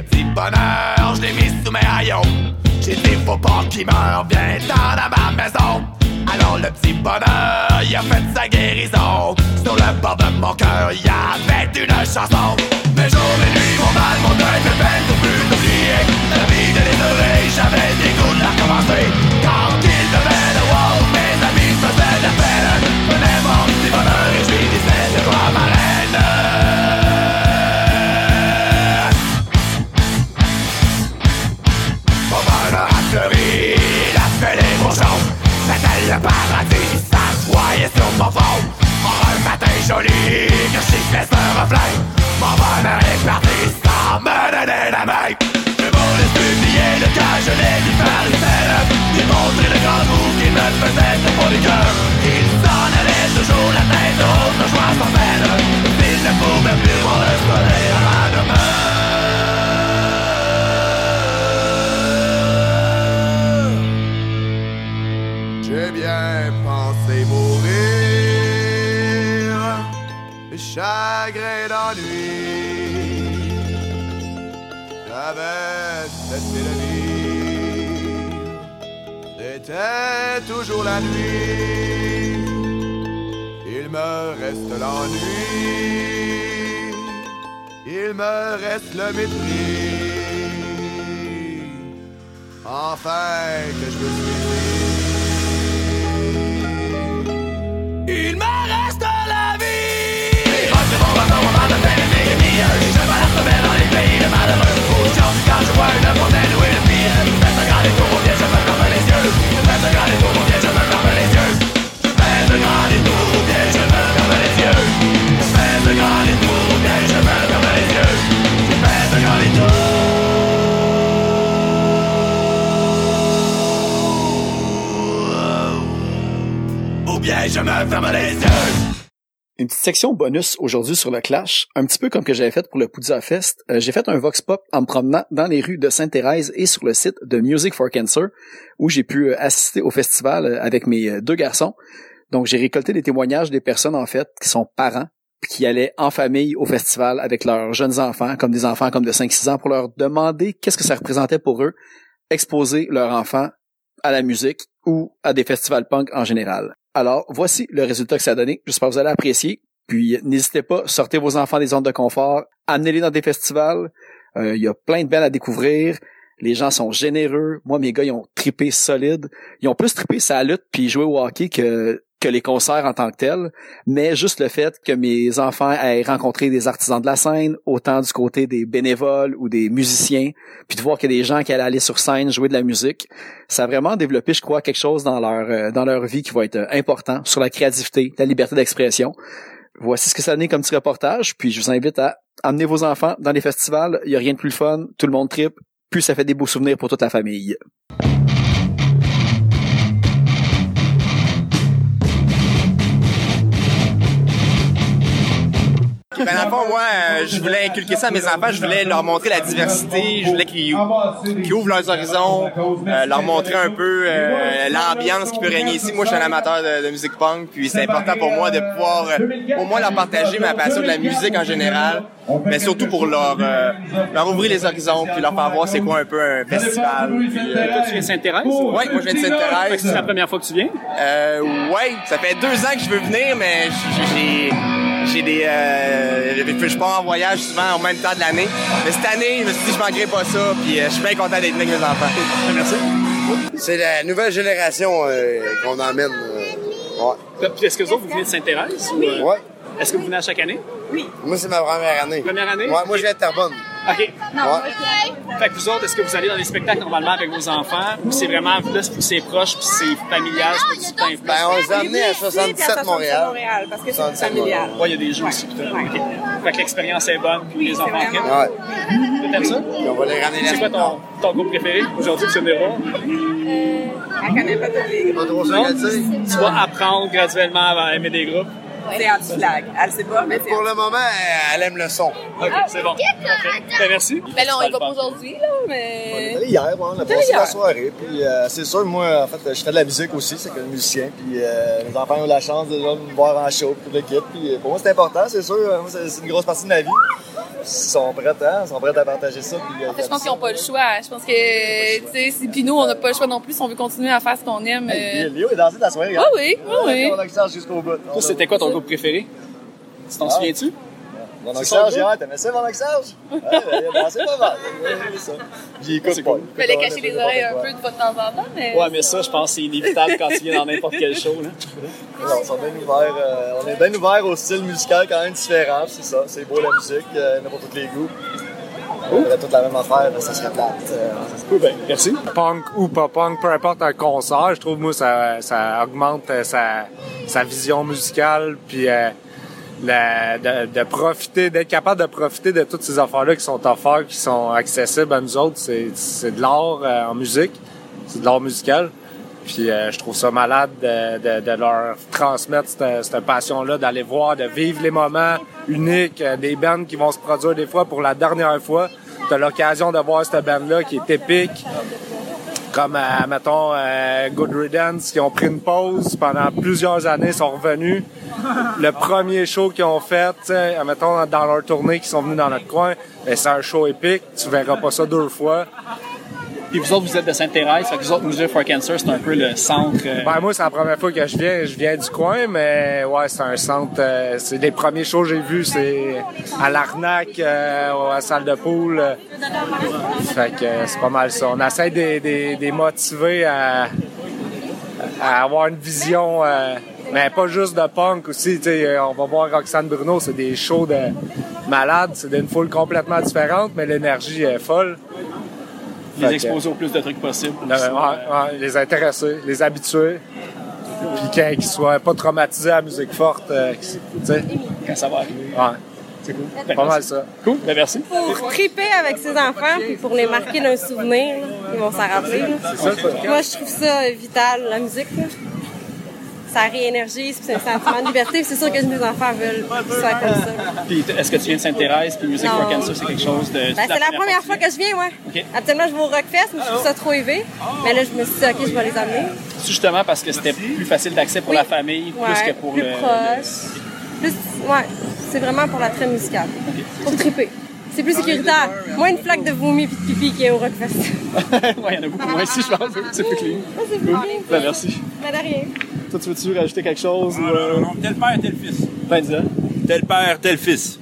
Le petit bonheur, je l'ai mis sous mes haillons. J'ai dit faut pas qu'il meure, viens dans ma maison. Alors le petit bonheur, il a fait sa guérison. Sur le bord de mon cœur, il y avait une chanson. Mes jours, mes nuits, mon mal, mon deuil, mes peines, tout plus oublier. La vie de les j'avais des goûts de la
section bonus aujourd'hui sur le Clash, un petit peu comme que j'avais fait pour le Poudza Fest. Euh, j'ai fait un vox pop en me promenant dans les rues de Sainte-Thérèse et sur le site de Music for Cancer, où j'ai pu euh, assister au festival euh, avec mes deux garçons. Donc j'ai récolté des témoignages des personnes en fait qui sont parents qui allaient en famille au festival avec leurs jeunes enfants, comme des enfants comme de 5-6 ans, pour leur demander qu'est-ce que ça représentait pour eux, exposer leur enfant à la musique ou à des festivals punk en général. Alors, voici le résultat que ça a donné. J'espère que vous allez apprécier. Puis, n'hésitez pas, sortez vos enfants des zones de confort, amenez-les dans des festivals. Euh, Il y a plein de belles à découvrir. Les gens sont généreux. Moi, mes gars, ils ont trippé solide. Ils ont plus trippé sa lutte puis jouer au hockey que que les concerts en tant que tels, mais juste le fait que mes enfants aient rencontré des artisans de la scène, autant du côté des bénévoles ou des musiciens, puis de voir a des gens qui allaient aller sur scène jouer de la musique, ça a vraiment développé, je crois, quelque chose dans leur euh, dans leur vie qui va être euh, important sur la créativité, la liberté d'expression. Voici ce que ça donne comme petit reportage, puis je vous invite à amener vos enfants dans les festivals. Il y a rien de plus fun, tout le monde tripe, puis ça fait des beaux souvenirs pour toute la famille.
Ben, dans moi, euh, je voulais inculquer ça à mes enfants. Je voulais leur montrer la diversité. Je voulais qu'ils qu'ils ouvrent leurs horizons, euh, leur montrer un peu euh, l'ambiance qui peut régner ici. Moi, je suis un amateur de, de musique punk, puis c'est important pour moi de pouvoir euh, au moins leur partager ma passion de la musique en général, mais surtout pour leur, euh, leur ouvrir les horizons, puis leur faire voir c'est quoi un peu un festival. Puis, euh,
Toi, tu viens de Sainte-Thérèse?
Ouais, moi, je viens de Sainte-Thérèse.
C'est la première fois que tu viens?
Euh, ouais, ça fait deux ans que je veux venir, mais j'ai- j'ai j'ai des euh, je pars en voyage souvent en même temps de l'année. Mais cette année, je me suis dit je manquerai pas ça, puis euh, je suis bien content d'être venu avec mes enfants.
Merci.
C'est la nouvelle génération euh, qu'on emmène. euh,
Puis est-ce que vous autres, vous venez de Sainte-Thérèse? ou, euh,
ouais.
Est-ce que vous venez à chaque année?
Moi, c'est ma première année.
Première année?
Ouais, moi, je viens de Terrebonne.
OK.
Ouais.
Fait que vous autres, est-ce que vous allez dans les spectacles normalement avec vos enfants? Ou c'est vraiment là, c'est- c'est proche, puis c'est familial, c'est pas du
Ben, on les a amenés à 77 Montréal.
Montréal, parce que c'est
77
familial.
Ouais, il y a des jeux aussi. tout. OK. Fait que l'expérience est bonne, puis les enfants
vraiment-
Ouais.
T'aimes ça?
On va les ramener la
C'est quoi ton, ton groupe préféré? Aujourd'hui viens de voir?
Elle connaît pas tous les
Pas
groupes.
trop ça,
Non?
qu'elle dit.
Tu vas apprendre graduellement à aimer des groupes?
C'est anti-flag. Elle sait pas, mais
Pour le moment, elle aime le son.
OK, c'est bon. Ben, merci.
Ben là, on y
Super
va pas aujourd'hui, là,
On est
mais...
allé hier, on a passé la soirée. Puis euh, c'est sûr, moi, en fait, je fais de la musique aussi, c'est que musicien. Puis euh, les enfants ont la chance de me voir en show, puis l'équipe. Puis euh, pour moi, c'est important, c'est sûr. Moi, c'est une grosse partie de ma vie. Ils sont prêts, hein, ils sont prêts à partager ça. Puis,
Je pense qu'ils n'ont pas le choix. Je pense que, tu sais, si- puis nous, on n'a pas le choix non plus si on veut continuer à faire ce qu'on aime.
Hey,
euh.
Léo est dansé de la soirée.
Ah
hein?
oui, oui, oui.
On a ça jusqu'au bout.
C'était quoi ton groupe préféré? Tu t'en
Ah.
souviens-tu?
Mon
C'est
oncle Serge,
groupe?
hier, t'aimais ça, mon oncle Serge? Ouais, dansé pas mal. Ouais, c'est ça. J'y écoute
C'est
pas.
cool.
Il fallait cacher les oreilles un peu de de temps en temps, mais.
Ouais, mais ça, je pense que c'est inévitable quand tu viens dans n'importe quel show. Là.
Non, on, est bien ouvert, euh, on est bien ouvert au style musical quand même différent, c'est ça. C'est beau la musique, euh, n'importe tous les goûts. On ferait toute la même affaire, mais ça serait plate. euh,
Oui, ben, merci.
punk ou pas punk, peu importe un concert, je trouve moi ça, ça augmente euh, sa, sa vision musicale puis euh, la- de, de profiter, d'être capable de profiter de toutes ces affaires-là qui sont offertes, qui sont accessibles à nous autres. C'est, c'est de l'art euh, en musique, c'est de l'art musical. Puis euh, je trouve ça malade de, leur transmettre cette, passion-là, d'aller voir, de vivre les moments uniques, euh, des bands qui vont se produire des fois pour la dernière fois. Tu as l'occasion de voir cette band-là qui est épique, comme, euh, mettons, Good Riddance, qui ont pris une pause pendant plusieurs années, sont revenus. Le premier show qu'ils ont fait, mettons, dans leur tournée, qui sont venus dans notre coin, ben, c'est un show épique. Tu verras pas ça deux fois.
Puis vous autres, vous êtes de Sainte-Thérèse, fait que vous autres, Music for Cancer, c'est un peu le centre. euh,
Ben, moi, c'est la première fois que je viens. Je viens du coin, mais ouais, c'est un centre. euh, c'est les premiers shows que j'ai vus, c'est à l'Arnaque, euh, à la salle de poule. Fait que c'est pas mal ça. On essaie de de- de motiver à, avoir une vision, mais pas juste de punk aussi. On va voir Roxane Bruno, c'est des shows de malades. C'est d'une foule complètement différente, mais l'énergie est folle.
Les exposer au plus de trucs possible.
ouais, ouais, les intéresser, les habituer. Puis qu'ils qu'ils soient pas traumatisés à la musique forte, euh, qu'ils- tu sais.
Quand ça va arriver.
Ouais,
C'est cool.
c'est pas mal ça.
Cool, ben merci.
Pour triper avec ses enfants, puis pour les marquer d'un souvenir, là, ils vont s'en rappeler. Moi, je trouve ça vital, la musique. là. Ça réénergise, puis c'est un sentiment de liberté. C'est sûr que mes enfants veulent soit comme ça.
Puis est-ce que tu viens de Sainte-Thérèse, puis Music for
Non.
Cancer, c'est quelque chose de.
Ben, c'est la première fois que je viens, ouais.
Ok.
Actuellement, je vais au Rockfest, mais je trouve ça trop élevé. Mais là, je me suis dit, OK, je vais les amener.
C'est justement parce que c'était plus facile d'accès pour
Oui.
la famille, plus
Ouais,
que pour
plus
le.
proche. Plus, ouais, c'est vraiment pour la trame musicale. Pour triper. C'est plus sécuritaire. Moins une flaque de vomi puis de pipi qui est au Rockfest.
ouais, il y en a beaucoup moins ici, je pense. C'est plus clean.
c'est plus clean.
Ben, merci.
Mais de rien.
Toi, tu veux-tu rajouter quelque chose? ou, euh,
Tel père, tel fils.
Ben, dis-le.
Tel père, tel fils.